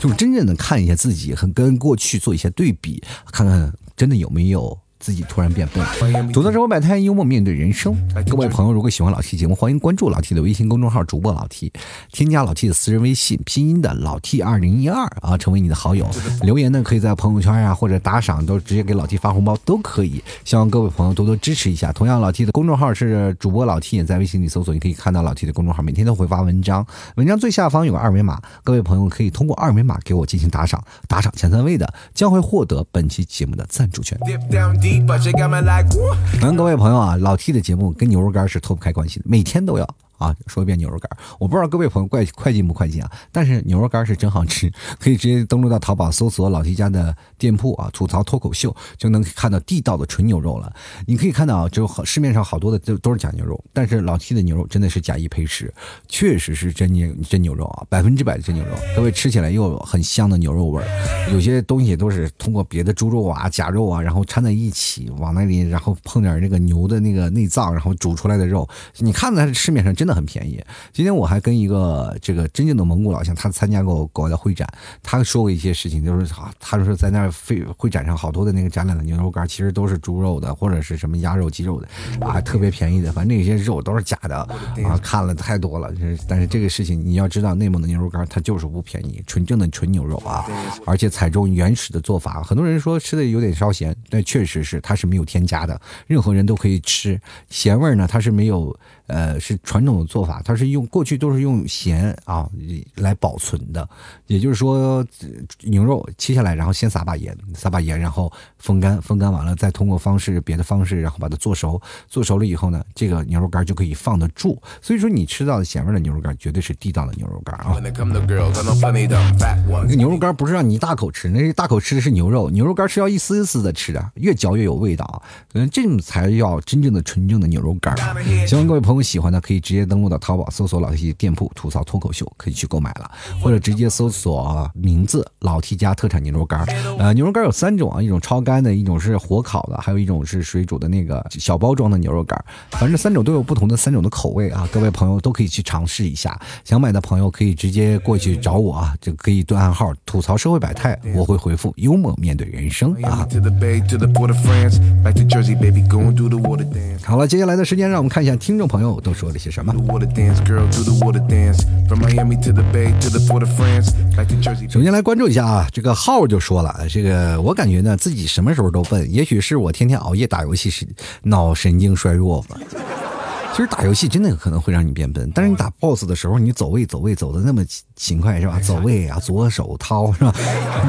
就是真正的看一下自己，和跟过去做一些对比，看看真的有没有。自己突然变笨，走到生活百态，幽默面对人生。各位朋友，如果喜欢老 T 节目，欢迎关注老 T 的微信公众号，主播老 T，添加老 T 的私人微信，拼音的老 T 二零一二啊，成为你的好友。留言呢，可以在朋友圈呀，或者打赏，都直接给老 T 发红包都可以。希望各位朋友多多支持一下。同样，老 T 的公众号是主播老 T，也在微信里搜索，你可以看到老 T 的公众号，每天都会发文章。文章最下方有个二维码，各位朋友可以通过二维码给我进行打赏，打赏前三位的将会获得本期节目的赞助权。欢迎各位朋友啊，老 T 的节目跟牛肉干是脱不开关系的，每天都要。啊，说一遍牛肉干，我不知道各位朋友快快进不快进啊？但是牛肉干是真好吃，可以直接登录到淘宝搜索老 T 家的店铺啊，吐槽脱口秀就能看到地道的纯牛肉了。你可以看到啊，就市面上好多的都都是假牛肉，但是老 T 的牛肉真的是假一赔十，确实是真牛真牛肉啊，百分之百的真牛肉。各位吃起来又很香的牛肉味儿，有些东西都是通过别的猪肉啊、假肉啊，然后掺在一起往那里，然后碰点那个牛的那个内脏，然后煮出来的肉，你看它市面上真。的很便宜。今天我还跟一个这个真正的蒙古老乡，他参加过国外的会展，他说过一些事情，就是啊，他说在那儿会会展上好多的那个展览的牛肉干，其实都是猪肉的或者是什么鸭肉、鸡肉的啊，特别便宜的。反正那些肉都是假的啊，看了太多了。但是这个事情你要知道，内蒙的牛肉干它就是不便宜，纯正的纯牛肉啊，而且采用原始的做法。很多人说吃的有点稍咸，但确实是它是没有添加的，任何人都可以吃。咸味呢，它是没有。呃，是传统的做法，它是用过去都是用咸啊来保存的，也就是说，牛肉切下来，然后先撒把盐，撒把盐，然后风干，风干完了再通过方式别的方式，然后把它做熟，做熟了以后呢，这个牛肉干就可以放得住。所以说，你吃到的咸味的牛肉干绝对是地道的牛肉干啊。那个牛肉干不是让你一大口吃，那是大口吃的是牛肉，牛肉干是要一丝一丝的吃的，越嚼越有味道，嗯，这种才叫真正的纯正的牛肉干。希望各位朋友。喜欢的可以直接登录到淘宝搜索老 T 店铺吐槽脱口秀，可以去购买了，或者直接搜索名字老 T 家特产牛肉干。呃，牛肉干有三种啊，一种超干的，一种是火烤的，还有一种是水煮的那个小包装的牛肉干。反正三种都有不同的三种的口味啊，各位朋友都可以去尝试一下。想买的朋友可以直接过去找我啊，就可以对暗号吐槽社会百态，我会回复幽默面对人生啊。好了，接下来的时间让我们看一下听众朋友。友都说了些什么。首先来关注一下啊，这个号就说了，这个我感觉呢自己什么时候都笨，也许是我天天熬夜打游戏是脑神经衰弱吧。其实打游戏真的有可能会让你变笨，但是你打 BOSS 的时候，你走位走位走的那么勤快是吧？走位啊，左手掏是吧？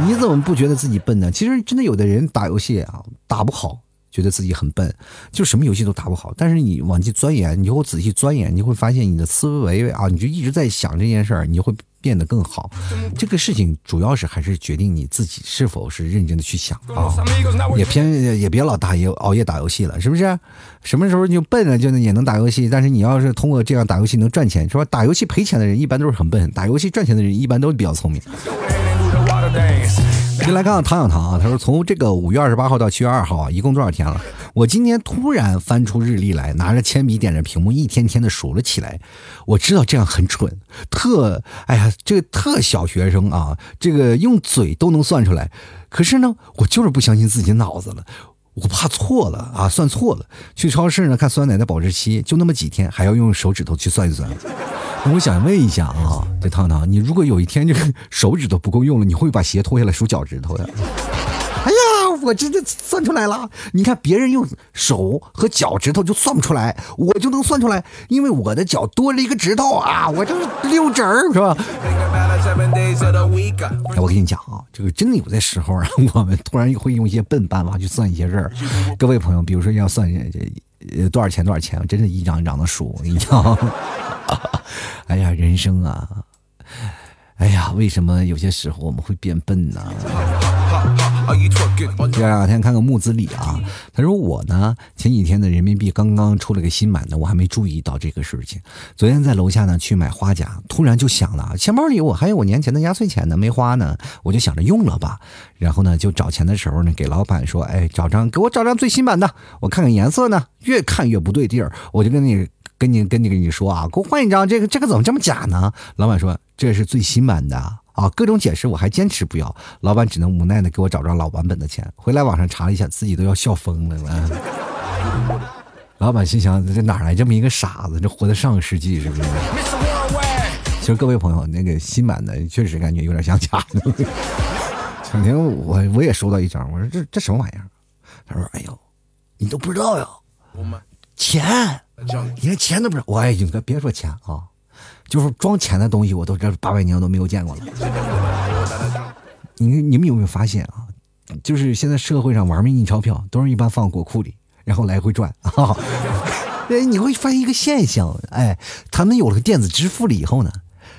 你怎么不觉得自己笨呢？其实真的有的人打游戏啊打不好，觉得自己很笨，就什么游戏都打不好。但是你往去钻研，你就会仔细钻研，你会发现你的思维啊，你就一直在想这件事儿，你就会。变得更好，这个事情主要是还是决定你自己是否是认真的去想啊，也偏也别老打夜熬夜打游戏了，是不是？什么时候就笨了就能也能打游戏？但是你要是通过这样打游戏能赚钱，是吧？打游戏赔钱的人一般都是很笨，打游戏赚钱的人一般都比较聪明。先来看看唐小唐啊，他说从这个五月二十八号到七月二号啊，一共多少天了？我今天突然翻出日历来，拿着铅笔点着屏幕，一天天的数了起来。我知道这样很蠢，特哎呀，这个特小学生啊，这个用嘴都能算出来。可是呢，我就是不相信自己脑子了，我怕错了啊，算错了。去超市呢看酸奶的保质期就那么几天，还要用手指头去算一算。我想问一下啊，这汤汤，你如果有一天这个手指头不够用了，你会把鞋脱下来数脚趾头的？我真的算出来了！你看别人用手和脚趾头就算不出来，我就能算出来，因为我的脚多了一个指头啊，我就是六指儿，是吧？我跟你讲啊，这个真的有的时候啊，我们突然会用一些笨办法去算一些事儿。各位朋友，比如说要算这呃多少钱多少钱，真的一张一张的数。我跟你讲，哎呀，人生啊，哎呀，为什么有些时候我们会变笨呢？这两天看看木子李啊，他说我呢前几天的人民币刚刚出了个新版的，我还没注意到这个事情。昨天在楼下呢去买花甲，突然就想了，钱包里我还有我年前的压岁钱呢，没花呢，我就想着用了吧。然后呢就找钱的时候呢，给老板说，哎，找张给我找张最新版的，我看看颜色呢，越看越不对地儿，我就跟你跟你跟你跟你说啊，给我换一张，这个这个怎么这么假呢？老板说这是最新版的。啊，各种解释我还坚持不要，老板只能无奈的给我找张老版本的钱。回来网上查了一下，自己都要笑疯了。老板心想：这哪来这么一个傻子？这活在上个世纪是不是？其实各位朋友，那个新版的确实感觉有点像假的。前天我我也收到一张，我说这这什么玩意儿？他说：哎呦，你都不知道呀？钱，你连钱都不知道？我哎，勇哥别说钱啊。就是装钱的东西，我都这八百年都没有见过了。你你们有没有发现啊？就是现在社会上玩命印钞票，都是一般放国库里，然后来回转啊。哎，你会发现一个现象，哎，他们有了个电子支付了以后呢，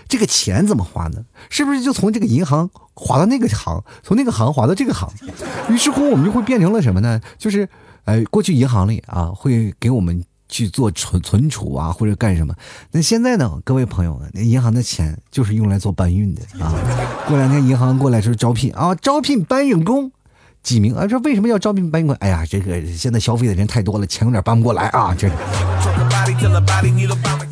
这个钱怎么花呢？是不是就从这个银行划到那个行，从那个行划到这个行？于是乎，我们就会变成了什么呢？就是，哎，过去银行里啊，会给我们。去做存存储啊，或者干什么？那现在呢？各位朋友们，那银行的钱就是用来做搬运的啊。过两天银行过来说招聘啊，招聘搬运工几名啊？这为什么要招聘搬运工？哎呀，这个现在消费的人太多了，钱有点搬不过来啊。这，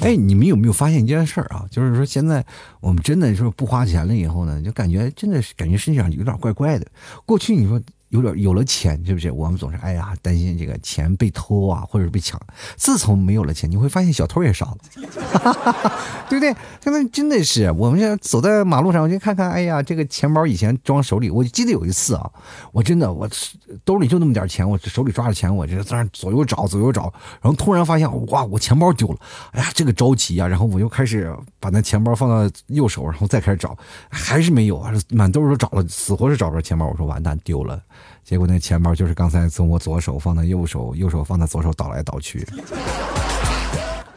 哎，你们有没有发现一件事儿啊？就是说现在我们真的说不花钱了以后呢，就感觉真的是感觉身上有点怪怪的。过去你说。有点有了钱，是不是？我们总是哎呀担心这个钱被偷啊，或者是被抢。自从没有了钱，你会发现小偷也少了，对不对？现在真的是，我们现在走在马路上，我就看看，哎呀，这个钱包以前装手里，我记得有一次啊，我真的我兜里就那么点钱，我手里抓着钱，我就在那左右找，左右找，然后突然发现哇，我钱包丢了，哎呀，这个着急啊，然后我又开始把那钱包放到右手，然后再开始找，还是没有啊，满兜都找了，死活是找不着钱包，我说完蛋，丢了。结果那钱包就是刚才从我左手放到右手，右手放到左手倒来倒去。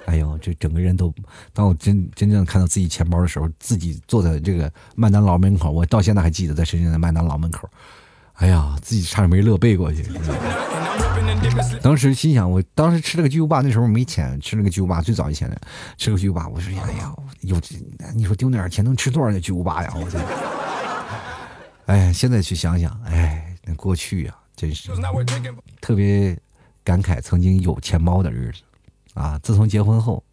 哎呦，这整个人都，当我真真正看到自己钱包的时候，自己坐在这个麦当劳门口，我到现在还记得在深圳的麦当劳门口。哎呀，自己差点没乐背过去。当时心想，我当时吃了个巨无霸，那时候没钱，吃了个巨无霸，最早以前的吃个巨无霸，我说哎呀，有你说丢那点钱能吃多少个巨无霸呀？我这，哎，现在去想想，哎。那过去呀，真是特别感慨曾经有钱包的日子啊！自从结婚后，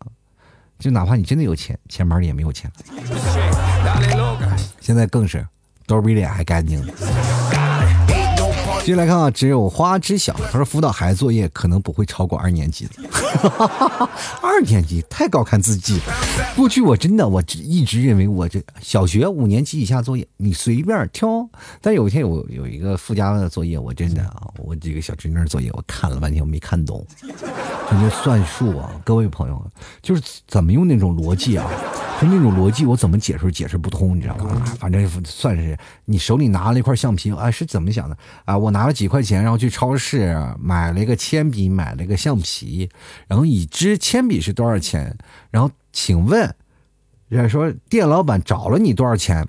就哪怕你真的有钱，钱包里也没有钱了。现在更是兜比脸还干净。接下来看啊，只有花知晓，他说辅导孩子作业可能不会超过二年级的。哈 二年级太高看自己了。过去我真的我只一直认为我这小学五年级以下作业你随便挑，但有一天有有一个附加的作业，我真的啊，我这个小侄女作业我看了半天我没看懂，就算术啊，各位朋友，就是怎么用那种逻辑啊，就那种逻辑我怎么解释解释不通，你知道吗？反正算是你手里拿了一块橡皮啊，是怎么想的啊？我拿了几块钱，然后去超市买了一个铅笔，买了一个橡皮，然后已知铅笔是多少钱？然后请问，人家说店老板找了你多少钱？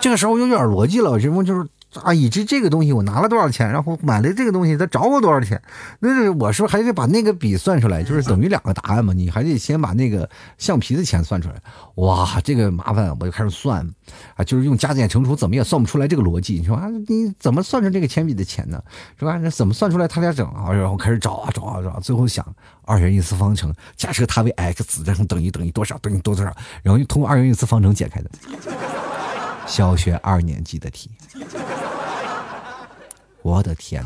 这个时候有点逻辑了，什么就是。啊，已知这个东西我拿了多少钱，然后买了这个东西他找我多少钱？那是我说还得把那个笔算出来，就是等于两个答案嘛。你还得先把那个橡皮的钱算出来。哇，这个麻烦，我就开始算啊，就是用加减乘除怎么也算不出来这个逻辑。你说啊，你怎么算出这个铅笔的钱呢？是吧？那怎么算出来他俩整啊？然后开始找啊找啊找，最后想二元一次方程，假设它为 x，然后等于等于多少等于多多少，然后就通过二元一次方程解开的。小学二年级的题。我的天！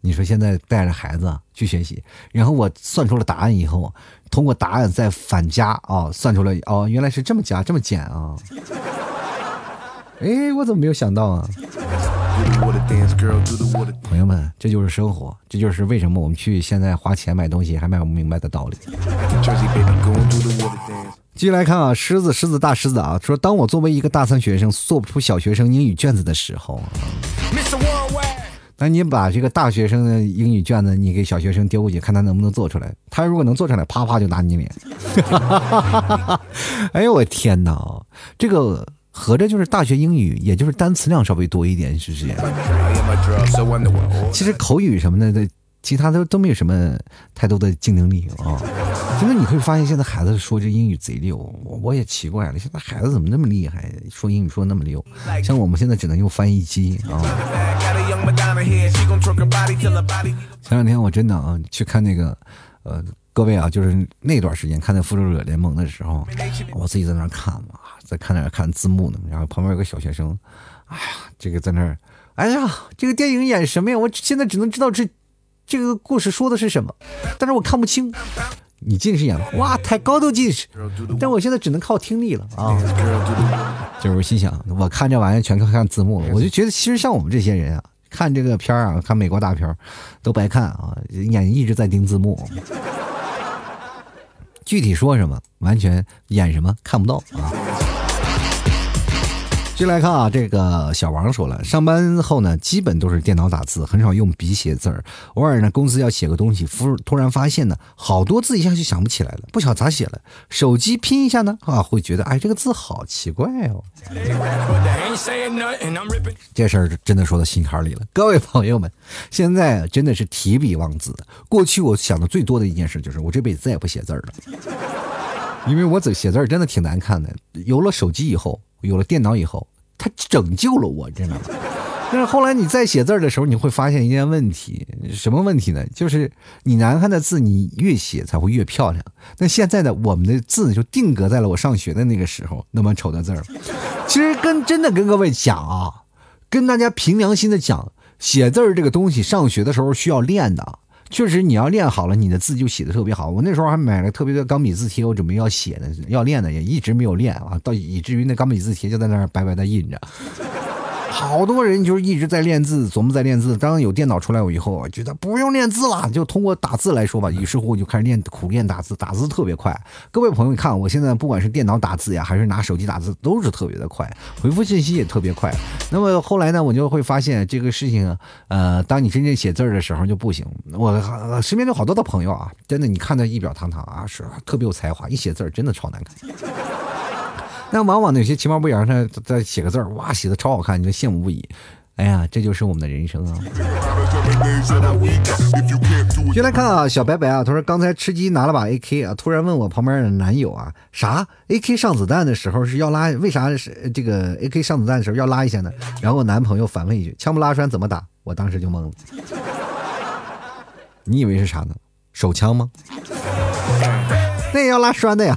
你说现在带着孩子去学习，然后我算出了答案以后，通过答案再反加啊，算出来哦，原来是这么加这么减啊！哎，我怎么没有想到啊？朋友们，这就是生活，这就是为什么我们去现在花钱买东西还买不明白的道理。继续来看啊，狮子狮子大狮子啊，说当我作为一个大三学生做不出小学生英语卷子的时候，那你把这个大学生的英语卷子你给小学生丢过去，看他能不能做出来。他如果能做出来，啪啪就打你脸。哎呦我天哪，这个合着就是大学英语，也就是单词量稍微多一点，是不是？其实口语什么的。其他都都没有什么太多的竞争力啊！真的，你会发现现在孩子说这英语贼溜，我我也奇怪了，现在孩子怎么那么厉害，说英语说那么溜？像我们现在只能用翻译机啊。前两天我真的啊去看那个，呃，各位啊，就是那段时间看那《复仇者联盟》的时候，我自己在那看嘛，在看那看字幕呢，然后旁边有个小学生，哎呀，这个在那儿，哎呀，这个电影演什么呀？我现在只能知道这。这个故事说的是什么？但是我看不清。你近视眼？哇，太高度近视！但我现在只能靠听力了啊！就是我心想，我看这玩意儿全靠看字幕了。我就觉得，其实像我们这些人啊，看这个片儿啊，看美国大片儿都白看啊，眼一直在盯字幕。具体说什么，完全演什么看不到啊。进来看啊，这个小王说了，上班后呢，基本都是电脑打字，很少用笔写字儿。偶尔呢，公司要写个东西，突突然发现呢，好多字一下就想不起来了，不晓咋写了。手机拼一下呢，啊，会觉得哎，这个字好奇怪哦。这事儿真的说到心坎里了。各位朋友们，现在真的是提笔忘字。过去我想的最多的一件事就是，我这辈子再也不写字了，因为我写写字儿真的挺难看的。有了手机以后。有了电脑以后，它拯救了我，知道吗？但是后来你在写字的时候，你会发现一件问题，什么问题呢？就是你难看的字，你越写才会越漂亮。那现在呢，我们的字就定格在了我上学的那个时候那么丑的字儿。其实跟真的跟各位讲啊，跟大家凭良心的讲，写字儿这个东西，上学的时候需要练的。确实，你要练好了，你的字就写的特别好。我那时候还买了特别的钢笔字帖，我准备要写的，要练的，也一直没有练啊，到以至于那钢笔字帖就在那儿白白的印着。好多人就是一直在练字，琢磨在练字。当有电脑出来我以后，我觉得不用练字了，就通过打字来说吧。于是乎，我就开始练苦练打字，打字特别快。各位朋友，看我现在不管是电脑打字呀，还是拿手机打字，都是特别的快，回复信息也特别快。那么后来呢，我就会发现这个事情，呃，当你真正写字的时候就不行。我身边有好多的朋友啊，真的，你看他仪表堂堂啊，是特别有才华，一写字真的超难看。那往往有些其貌不扬的在写个字儿，哇，写的超好看，你就羡慕不已。哎呀，这就是我们的人生啊！先来看啊，小白白啊，他说刚才吃鸡拿了把 AK 啊，突然问我旁边的男友啊，啥 AK 上子弹的时候是要拉？为啥是这个 AK 上子弹的时候要拉一下呢？然后我男朋友反问一句：枪不拉栓怎么打？我当时就懵了。你以为是啥呢？手枪吗？那也要拉栓的呀。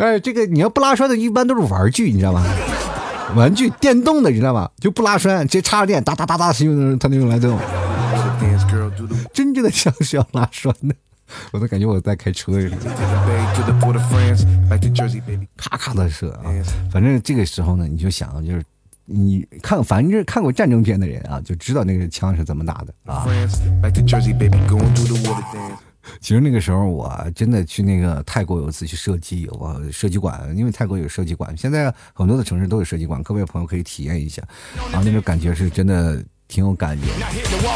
哎，这个你要不拉栓的，一般都是玩具，你知道吗？玩具电动的，你知道吗？就不拉栓，直接插着电，哒哒哒哒，用它能用来动。真正的枪是要拉栓的，我都感觉我在开车似的，咔咔的射啊！反正这个时候呢，你就想，就是你看，反正看过战争片的人啊，就知道那个枪是怎么打的啊。其实那个时候我真的去那个泰国有一次去射击，我射击馆，因为泰国有射击馆，现在很多的城市都有射击馆，各位朋友可以体验一下，然啊，那种感觉是真的。挺有感觉，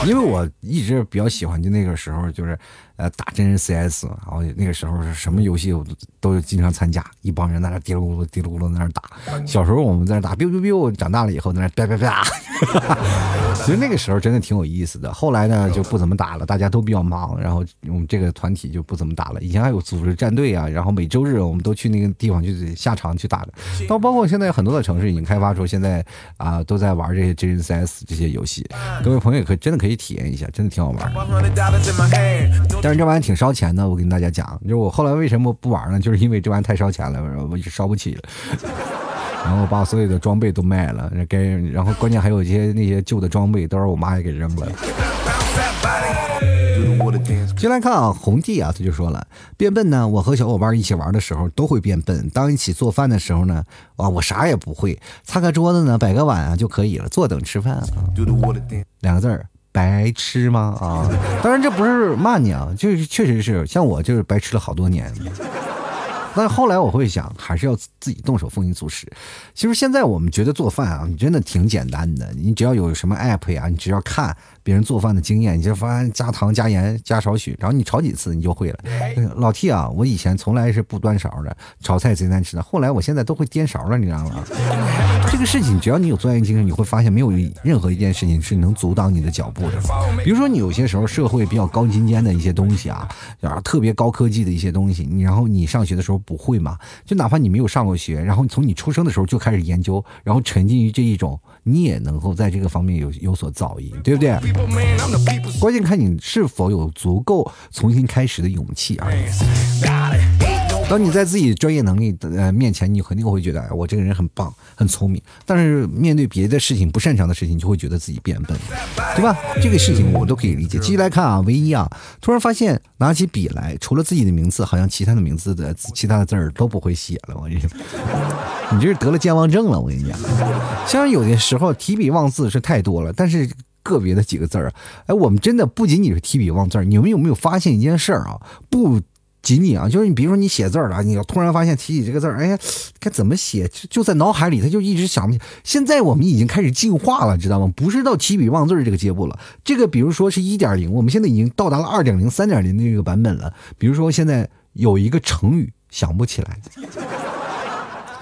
因为我一直比较喜欢，就那个时候就是，呃，打真人 CS，然后那个时候是什么游戏我都都经常参加，一帮人在那嘀噜咕噜嘀噜咕噜在那打。小时候我们在那打，biu biu biu，长大了以后在那啪啪啪。其实那个时候真的挺有意思的。后来呢就不怎么打了，大家都比较忙，然后我们这个团体就不怎么打了。以前还有组织战队啊，然后每周日我们都去那个地方去下场去打的。到包括现在很多的城市已经开发出现在啊都在玩这些真人 CS 这些游戏。各位朋友也可以真的可以体验一下，真的挺好玩。但是这玩意挺烧钱的，我跟大家讲，就是我后来为什么不玩呢？就是因为这玩意太烧钱了，我就烧不起了。然后把我所有的装备都卖了，该然后关键还有一些那些旧的装备，都是我妈也给扔了。进来看啊，红弟啊，他就说了，变笨呢。我和小伙伴一起玩的时候都会变笨。当一起做饭的时候呢，啊，我啥也不会，擦个桌子呢，摆个碗啊就可以了，坐等吃饭啊。两个字儿，白吃吗？啊，当然这不是骂你啊，就是确实是，像我就是白吃了好多年。但是后来我会想，还是要自己动手丰衣足食。其实现在我们觉得做饭啊，你真的挺简单的，你只要有什么 app 呀，你只要看。别人做饭的经验，你就发现加糖、加盐、加少许，然后你炒几次你就会了。老 T 啊，我以前从来是不端勺的，炒菜贼难吃的。后来我现在都会颠勺了，你知道吗？这个事情只要你有钻研精神，你会发现没有任何一件事情是能阻挡你的脚步的。比如说你有些时候社会比较高精尖的一些东西啊，啊特别高科技的一些东西，你然后你上学的时候不会嘛？就哪怕你没有上过学，然后从你出生的时候就开始研究，然后沉浸于这一种。你也能够在这个方面有有所造诣，对不对？关键看你是否有足够重新开始的勇气而已。当你在自己专业能力的面前，你肯定会觉得，哎，我这个人很棒，很聪明。但是面对别的事情、不擅长的事情，就会觉得自己变笨，对吧？这个事情我都可以理解。继续来看啊，唯一啊，突然发现拿起笔来，除了自己的名字，好像其他的名字的其他的字儿都不会写了。我跟你说，你这是得了健忘症了。我跟你讲，虽然有的时候提笔忘字是太多了，但是个别的几个字儿，哎，我们真的不仅仅是提笔忘字儿。你们有没有发现一件事儿啊？不。仅仅啊，就是你，比如说你写字儿了，你要突然发现提起这个字儿，哎呀，该怎么写，就就在脑海里，他就一直想不起。现在我们已经开始进化了，知道吗？不是到提笔忘字这个阶步了。这个比如说是一点零，我们现在已经到达了二点零、三点零的这个版本了。比如说现在有一个成语想不起来，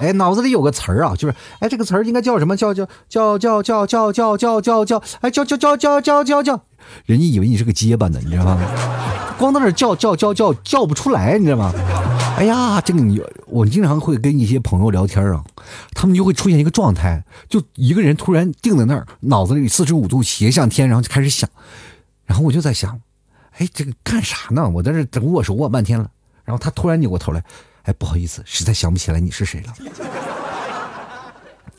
哎，脑子里有个词儿啊，就是哎，这个词儿应该叫什么？叫叫叫叫叫叫叫叫叫叫，哎，叫叫叫叫叫叫叫，人家以为你是个结巴呢，你知道吗？光在那叫叫叫叫叫不出来，你知道吗？哎呀，这个你我经常会跟一些朋友聊天啊，他们就会出现一个状态，就一个人突然定在那儿，脑子里四十五度斜向天，然后就开始想，然后我就在想，哎，这个干啥呢？我在这等握手握半天了，然后他突然扭过头来，哎，不好意思，实在想不起来你是谁了。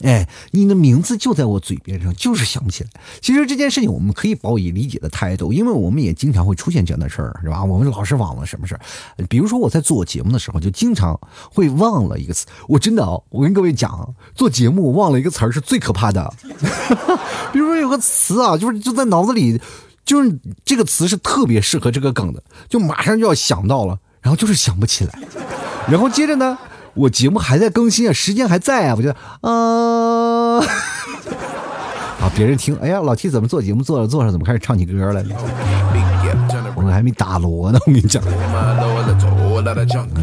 哎，你的名字就在我嘴边上，就是想不起来。其实这件事情我们可以抱以理解的态度，因为我们也经常会出现这样的事儿，是吧？我们老是忘了什么事儿。比如说我在做节目的时候，就经常会忘了一个词。我真的，我跟各位讲，做节目忘了一个词儿是最可怕的。比如说有个词啊，就是就在脑子里，就是这个词是特别适合这个梗的，就马上就要想到了，然后就是想不起来，然后接着呢。我节目还在更新啊，时间还在啊，我觉得，啊，啊，别人听，哎呀，老 T 怎么做节目做着做着怎么开始唱起歌来了？我们还没打锣呢，我跟你讲，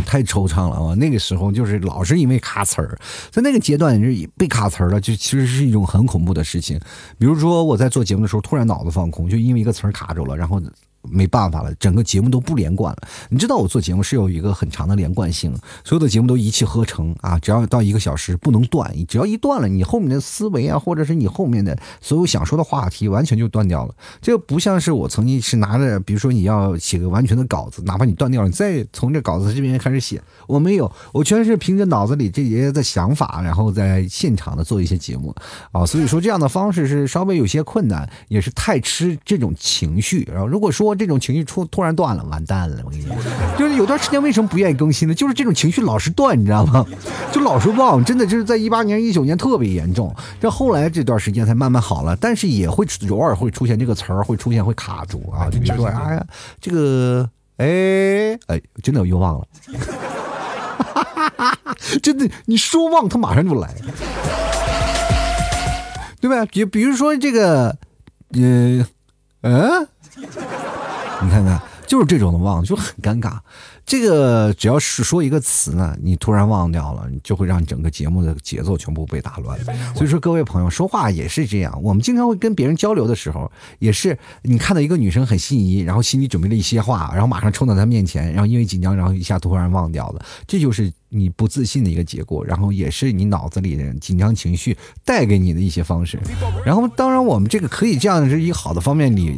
太惆怅了啊！那个时候就是老是因为卡词儿，在那个阶段是被卡词儿了，就其实是一种很恐怖的事情。比如说我在做节目的时候突然脑子放空，就因为一个词儿卡住了，然后没办法了，整个节目都不连贯了。你知道我做节目是有一个很长的连贯性，所有的节目都一气呵成啊，只要到一个小时不能断，只要一断了，你后面的思维啊，或者是你后面的所有想说的话题，完全就断掉了。这个不像是我曾经是拿着，比如说你要写个完全的稿子，哪怕你断掉了，你再从这稿子这边开始写，我没有，我全是凭着脑子里这些的想法，然后在现场的做一些节目啊。所以说这样的方式是稍微有些困难，也是太吃这种情绪。然后如果说这种情绪突突然断了，完蛋了！我跟你讲，就是有段时间为什么不愿意更新呢？就是这种情绪老是断，你知道吗？就老是忘，真的就是在一八年、一九年特别严重。这后来这段时间才慢慢好了，但是也会偶尔会出现这个词儿会出现会卡住啊。就比如说，哎呀，这个，哎哎，真的又忘了，真的你说忘，他马上就来，对吧？比比如说这个，呃，嗯。你看看，就是这种的忘，就很尴尬。这个只要是说一个词呢，你突然忘掉了，就会让整个节目的节奏全部被打乱。所以说，各位朋友说话也是这样。我们经常会跟别人交流的时候，也是你看到一个女生很心仪，然后心里准备了一些话，然后马上冲到她面前，然后因为紧张，然后一下突然忘掉了。这就是你不自信的一个结果，然后也是你脑子里的紧张情绪带给你的一些方式。然后，当然我们这个可以这样是以好的方面理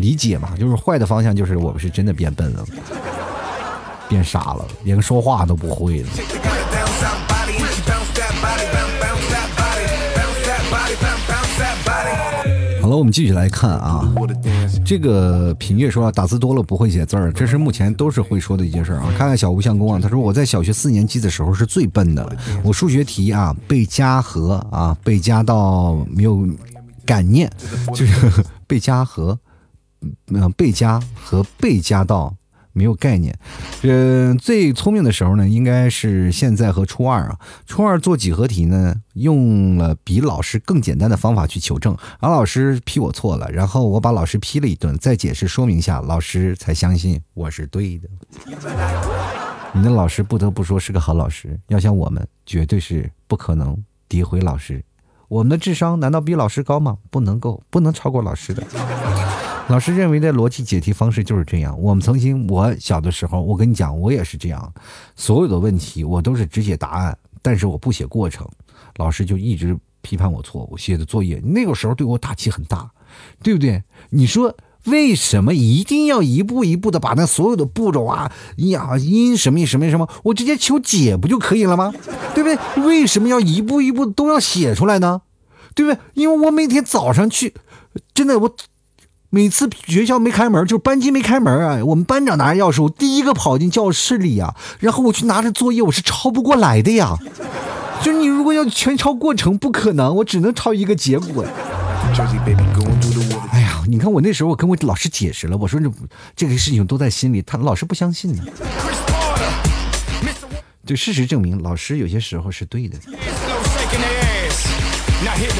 理解嘛，就是坏的方向就是我们是真的变笨了。变傻了，连说话都不会了。好了，我们继续来看啊。这个品月说打字多了不会写字儿，这是目前都是会说的一件事啊。看看小吴相公啊，他说我在小学四年级的时候是最笨的，我数学题啊被加和啊被加到没有感念，就是 被加和嗯被加和被加到。没有概念，呃，最聪明的时候呢，应该是现在和初二啊。初二做几何题呢，用了比老师更简单的方法去求证，而老师批我错了，然后我把老师批了一顿，再解释说明下，老师才相信我是对的。你的老师不得不说是个好老师，要像我们，绝对是不可能诋毁老师。我们的智商难道比老师高吗？不能够，不能超过老师的。老师认为的逻辑解题方式就是这样。我们曾经，我小的时候，我跟你讲，我也是这样。所有的问题我都是只写答案，但是我不写过程。老师就一直批判我错误，写的作业那个时候对我打击很大，对不对？你说为什么一定要一步一步的把那所有的步骤啊呀因什么什么什么，我直接求解不就可以了吗？对不对？为什么要一步一步都要写出来呢？对不对？因为我每天早上去，真的我。每次学校没开门，就是班级没开门啊，我们班长拿着钥匙，我第一个跑进教室里呀，然后我去拿着作业，我是抄不过来的呀。就是你如果要全抄过程，不可能，我只能抄一个结果。哎呀，你看我那时候我跟我老师解释了，我说这这个事情都在心里，他老师不相信呢。对，事实证明，老师有些时候是对的。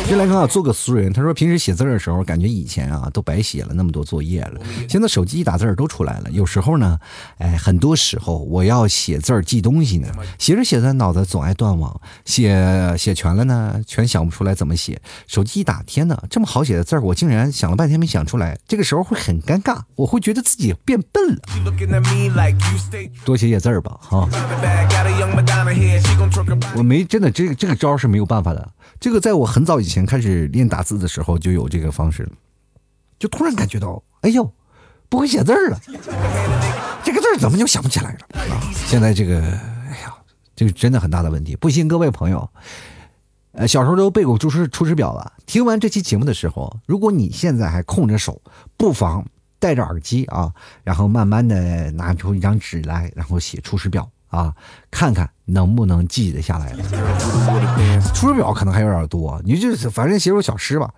进来看啊，做个俗人。他说平时写字的时候，感觉以前啊都白写了那么多作业了。现在手机一打字都出来了。有时候呢，哎，很多时候我要写字记东西呢，写着写着脑子总爱断网，写写全了呢，全想不出来怎么写。手机一打，天哪，这么好写的字儿我竟然想了半天没想出来。这个时候会很尴尬，我会觉得自己变笨了。多写写字儿吧，哈。我没真的这个这个招是没有办法的。这个在我很早以前开始练打字的时候就有这个方式，就突然感觉到，哎呦，不会写字了，这个字怎么就想不起来了啊？现在这个，哎呀，这个真的很大的问题。不信各位朋友，呃，小时候都背过《出师出师表》吧？听完这期节目的时候，如果你现在还空着手，不妨戴着耳机啊，然后慢慢的拿出一张纸来，然后写《出师表》。啊，看看能不能记得下来。出师表可能还有点多，你就是反正写首小诗吧。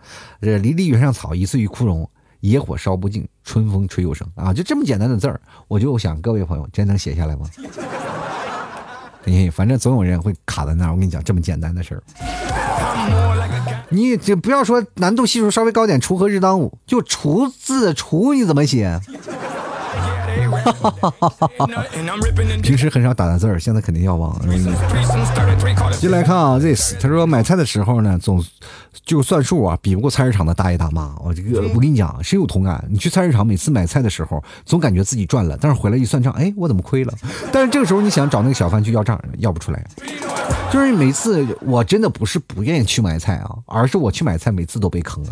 这离离原上草，一岁一枯荣，野火烧不尽，春风吹又生。啊，就这么简单的字儿，我就想各位朋友真能写下来吗？哎，反正总有人会卡在那儿。我跟你讲，这么简单的事儿，你就不要说难度系数稍微高点，锄禾日当午，就锄字锄你怎么写？平时很少打的字儿，现在肯定要忘了。进来看啊，this，他说买菜的时候呢，总就算数啊，比不过菜市场的大爷大妈。我这个，我跟你讲，深有同感。你去菜市场，每次买菜的时候，总感觉自己赚了，但是回来一算账，哎，我怎么亏了？但是这个时候，你想找那个小贩去要账，要不出来。就是每次我真的不是不愿意去买菜啊，而是我去买菜每次都被坑了，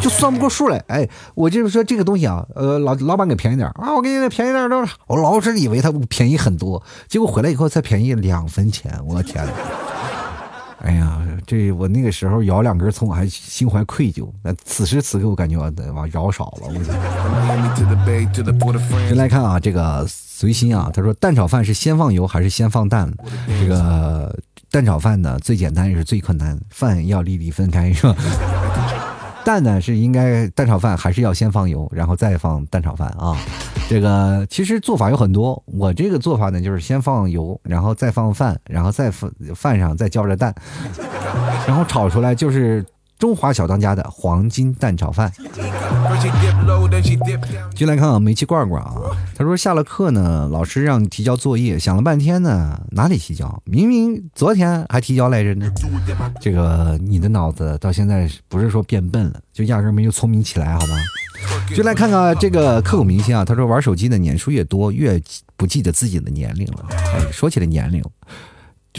就算不过数来。哎，我就是说这个东西啊，呃，老老板给便宜点啊，我给你便宜点多少？我老是以为他便宜很多，结果回来以后才便宜两分钱，我天！哎呀，这我那个时候咬两根葱，我还心怀愧疚。那此时此刻，我感觉我往饶少了。我先来看啊，这个。随心啊，他说蛋炒饭是先放油还是先放蛋？这个蛋炒饭呢，最简单也是最困难，饭要粒粒分开是吧？蛋呢是应该蛋炒饭还是要先放油，然后再放蛋炒饭啊？这个其实做法有很多，我这个做法呢就是先放油，然后再放饭，然后再放饭上再浇着蛋，然后炒出来就是。中华小当家的黄金蛋炒饭。进来看啊，煤气罐罐啊，他说下了课呢，老师让你提交作业，想了半天呢，哪里提交？明明昨天还提交来着呢。这个你的脑子到现在不是说变笨了，就压根没有聪明起来，好吧？就来看看这个刻骨铭心啊，他说玩手机的年数越多，越不记得自己的年龄了。哎，说起来年龄。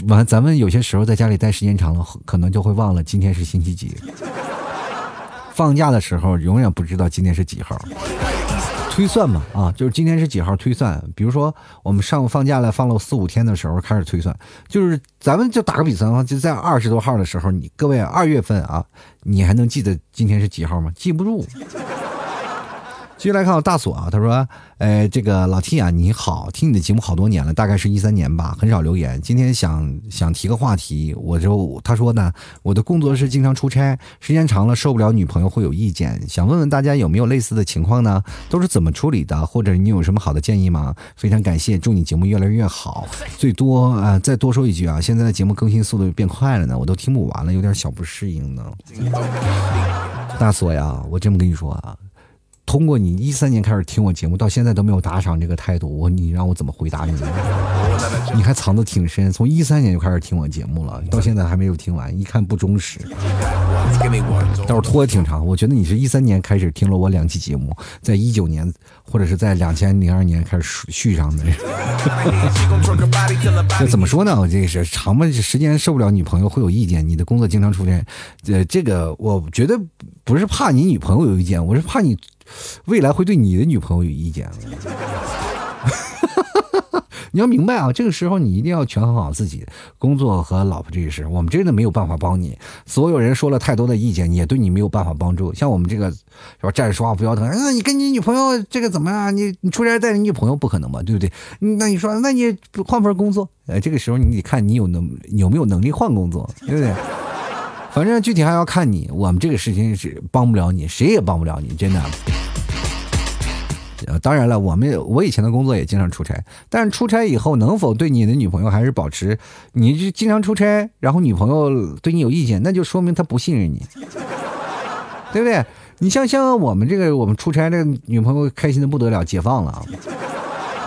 完，咱们有些时候在家里待时间长了，可能就会忘了今天是星期几。放假的时候永远不知道今天是几号，推算嘛啊，就是今天是几号推算。比如说我们上午放假了，放了四五天的时候开始推算，就是咱们就打个比方，就在二十多号的时候，你各位二月份啊，你还能记得今天是几号吗？记不住。继续来看我大锁啊，他说：“呃，这个老 T 啊，你好，听你的节目好多年了，大概是一三年吧，很少留言。今天想想提个话题，我就他说呢，我的工作是经常出差，时间长了受不了女朋友会有意见，想问问大家有没有类似的情况呢？都是怎么处理的？或者你有什么好的建议吗？非常感谢，祝你节目越来越好。最多啊，再多说一句啊，现在的节目更新速度变快了呢，我都听不完了，有点小不适应呢。大锁呀，我这么跟你说啊。”通过你一三年开始听我节目，到现在都没有打赏这个态度，我你让我怎么回答你？你还藏得挺深，从一三年就开始听我节目了，到现在还没有听完，一看不忠实。但是拖的挺长，我觉得你是一三年开始听了我两期节目，在一九年或者是在两千零二年开始续上的。这怎么说呢？我这个是长吧时间受不了女朋友会有意见，你的工作经常出现，呃，这个我觉得不是怕你女朋友有意见，我是怕你。未来会对你的女朋友有意见，你要明白啊！这个时候你一定要权衡好自己工作和老婆这个事。我们真的没有办法帮你。所有人说了太多的意见，也对你没有办法帮助。像我们这个是吧站着说话不腰疼，那你跟你女朋友这个怎么样？你你出差带着女朋友不可能吧？对不对？那你说，那你换份工作？呃，这个时候你得看你有能有没有能力换工作，对不对？反正具体还要看你，我们这个事情是帮不了你，谁也帮不了你，真的。呃，当然了，我们我以前的工作也经常出差，但是出差以后能否对你的女朋友还是保持，你就经常出差，然后女朋友对你有意见，那就说明她不信任你，对不对？你像像我们这个，我们出差，这个女朋友开心的不得了，解放了。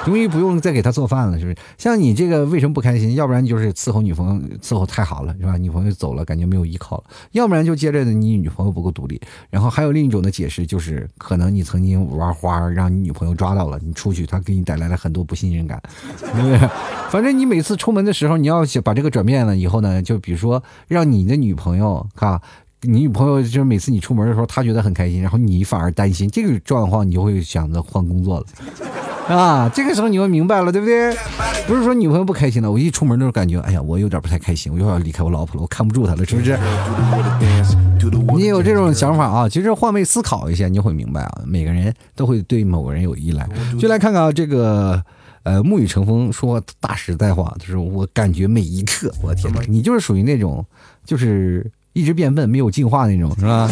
终于不用再给他做饭了，是不是？像你这个为什么不开心？要不然就是伺候女朋友伺候太好了，是吧？女朋友走了，感觉没有依靠了；要不然就接着你女朋友不够独立。然后还有另一种的解释，就是可能你曾经玩花，让你女朋友抓到了，你出去，她给你带来了很多不信任感，对不对？反正你每次出门的时候，你要把这个转变了以后呢，就比如说让你的女朋友，看你女朋友就是每次你出门的时候，她觉得很开心，然后你反而担心，这个状况你就会想着换工作了。啊，这个时候你会明白了，对不对？不是说女朋友不开心了，我一出门都是感觉，哎呀，我有点不太开心，我又要离开我老婆了，我看不住她了，是不是？你有这种想法啊？其实换位思考一下，你就会明白啊。每个人都会对某个人有依赖。就来看看这个，呃，沐雨成风说大实在话，就是我感觉每一刻，我天哪，你就是属于那种，就是一直变笨，没有进化那种，是吧？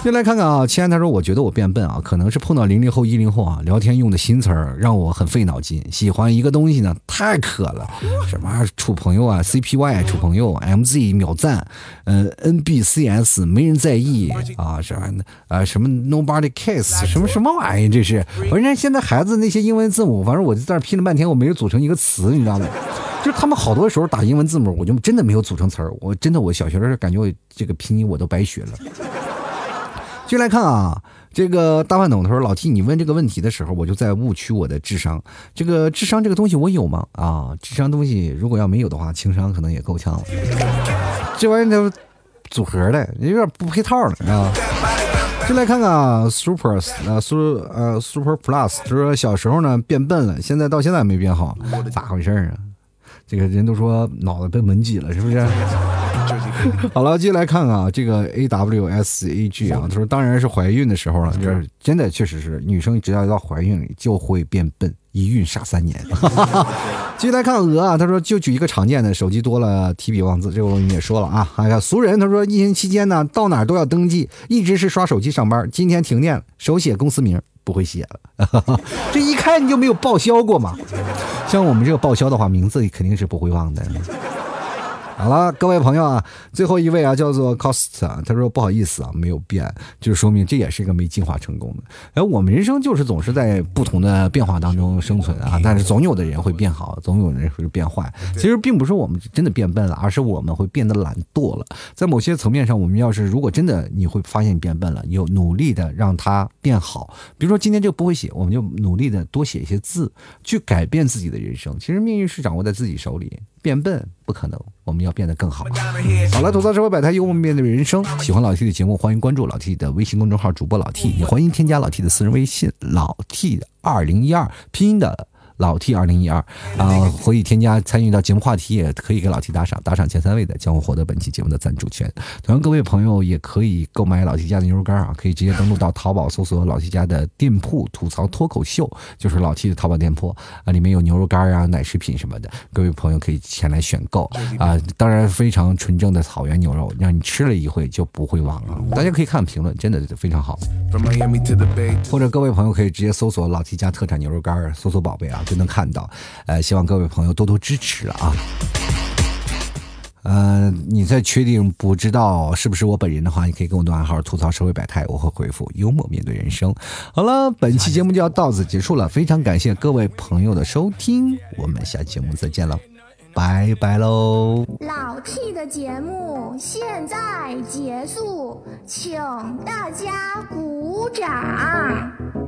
先来看看啊，亲爱他说，我觉得我变笨啊，可能是碰到零零后、一零后啊，聊天用的新词儿让我很费脑筋。喜欢一个东西呢，太渴了，什么处朋友啊，CPY 处朋友，MZ 秒赞，呃，NBCS 没人在意啊，什么啊什么 Nobody Kiss 什么什么玩意儿，这是。反正现在孩子那些英文字母，反正我就在这拼了半天，我没有组成一个词，你知道吗？就是他们好多时候打英文字母，我就真的没有组成词儿。我真的，我小学的时候感觉我这个拼音我都白学了。进来看啊，这个大饭桶他说：“老 T，你问这个问题的时候，我就在误区我的智商。这个智商这个东西我有吗？啊，智商东西如果要没有的话，情商可能也够呛了。这玩意儿都组合的，有点不配套了，知道吧？”就来看看啊，Super 呃苏呃 Super Plus，他说小时候呢变笨了，现在到现在没变好，咋回事啊？这个人都说脑子被门挤了，是不是？好了，接下来看看啊，这个 A W S A G 啊，他说当然是怀孕的时候了，就是真的确实是女生只要一到怀孕就会变笨，一孕傻三年。继续来看鹅啊，他说就举一个常见的，手机多了提笔忘字，这个我们也说了啊。还有俗人，他说疫情期间呢，到哪都要登记，一直是刷手机上班，今天停电了，手写公司名不会写了，这一看你就没有报销过嘛。像我们这个报销的话，名字肯定是不会忘的。好了，各位朋友啊，最后一位啊，叫做 Cost 啊，他说不好意思啊，没有变，就是说明这也是一个没进化成功的。哎，我们人生就是总是在不同的变化当中生存啊，但是总有的人会变好，总有人会变坏。其实并不是我们真的变笨了，而是我们会变得懒惰了。在某些层面上，我们要是如果真的你会发现你变笨了，有努力的让它变好。比如说今天这个不会写，我们就努力的多写一些字，去改变自己的人生。其实命运是掌握在自己手里。变笨不可能，我们要变得更好。好了，吐槽社会百态，幽默面对人生。喜欢老 T 的节目，欢迎关注老 T 的微信公众号主播老 T，也欢迎添加老 T 的私人微信老 T 的二零一二拼音的。老 T 二零一二啊，可以添加参与到节目话题，也可以给老 T 打赏，打赏前三位的将会获得本期节目的赞助权。同样，各位朋友也可以购买老 T 家的牛肉干啊，可以直接登录到淘宝搜索老 T 家的店铺“吐槽脱口秀”，就是老 T 的淘宝店铺啊，里面有牛肉干啊、奶食品什么的，各位朋友可以前来选购啊。当然，非常纯正的草原牛肉，让你吃了一回就不会忘了。大家可以看评论，真的非常好。或者各位朋友可以直接搜索老 T 家特产牛肉干，搜索宝贝啊。就能看到，呃，希望各位朋友多多支持了啊。呃，你在确定不知道是不是我本人的话，你可以跟我的暗号吐槽社会百态，我会回复幽默面对人生。好了，本期节目就要到此结束了，非常感谢各位朋友的收听，我们下期节目再见了，拜拜喽。老 T 的节目现在结束，请大家鼓掌。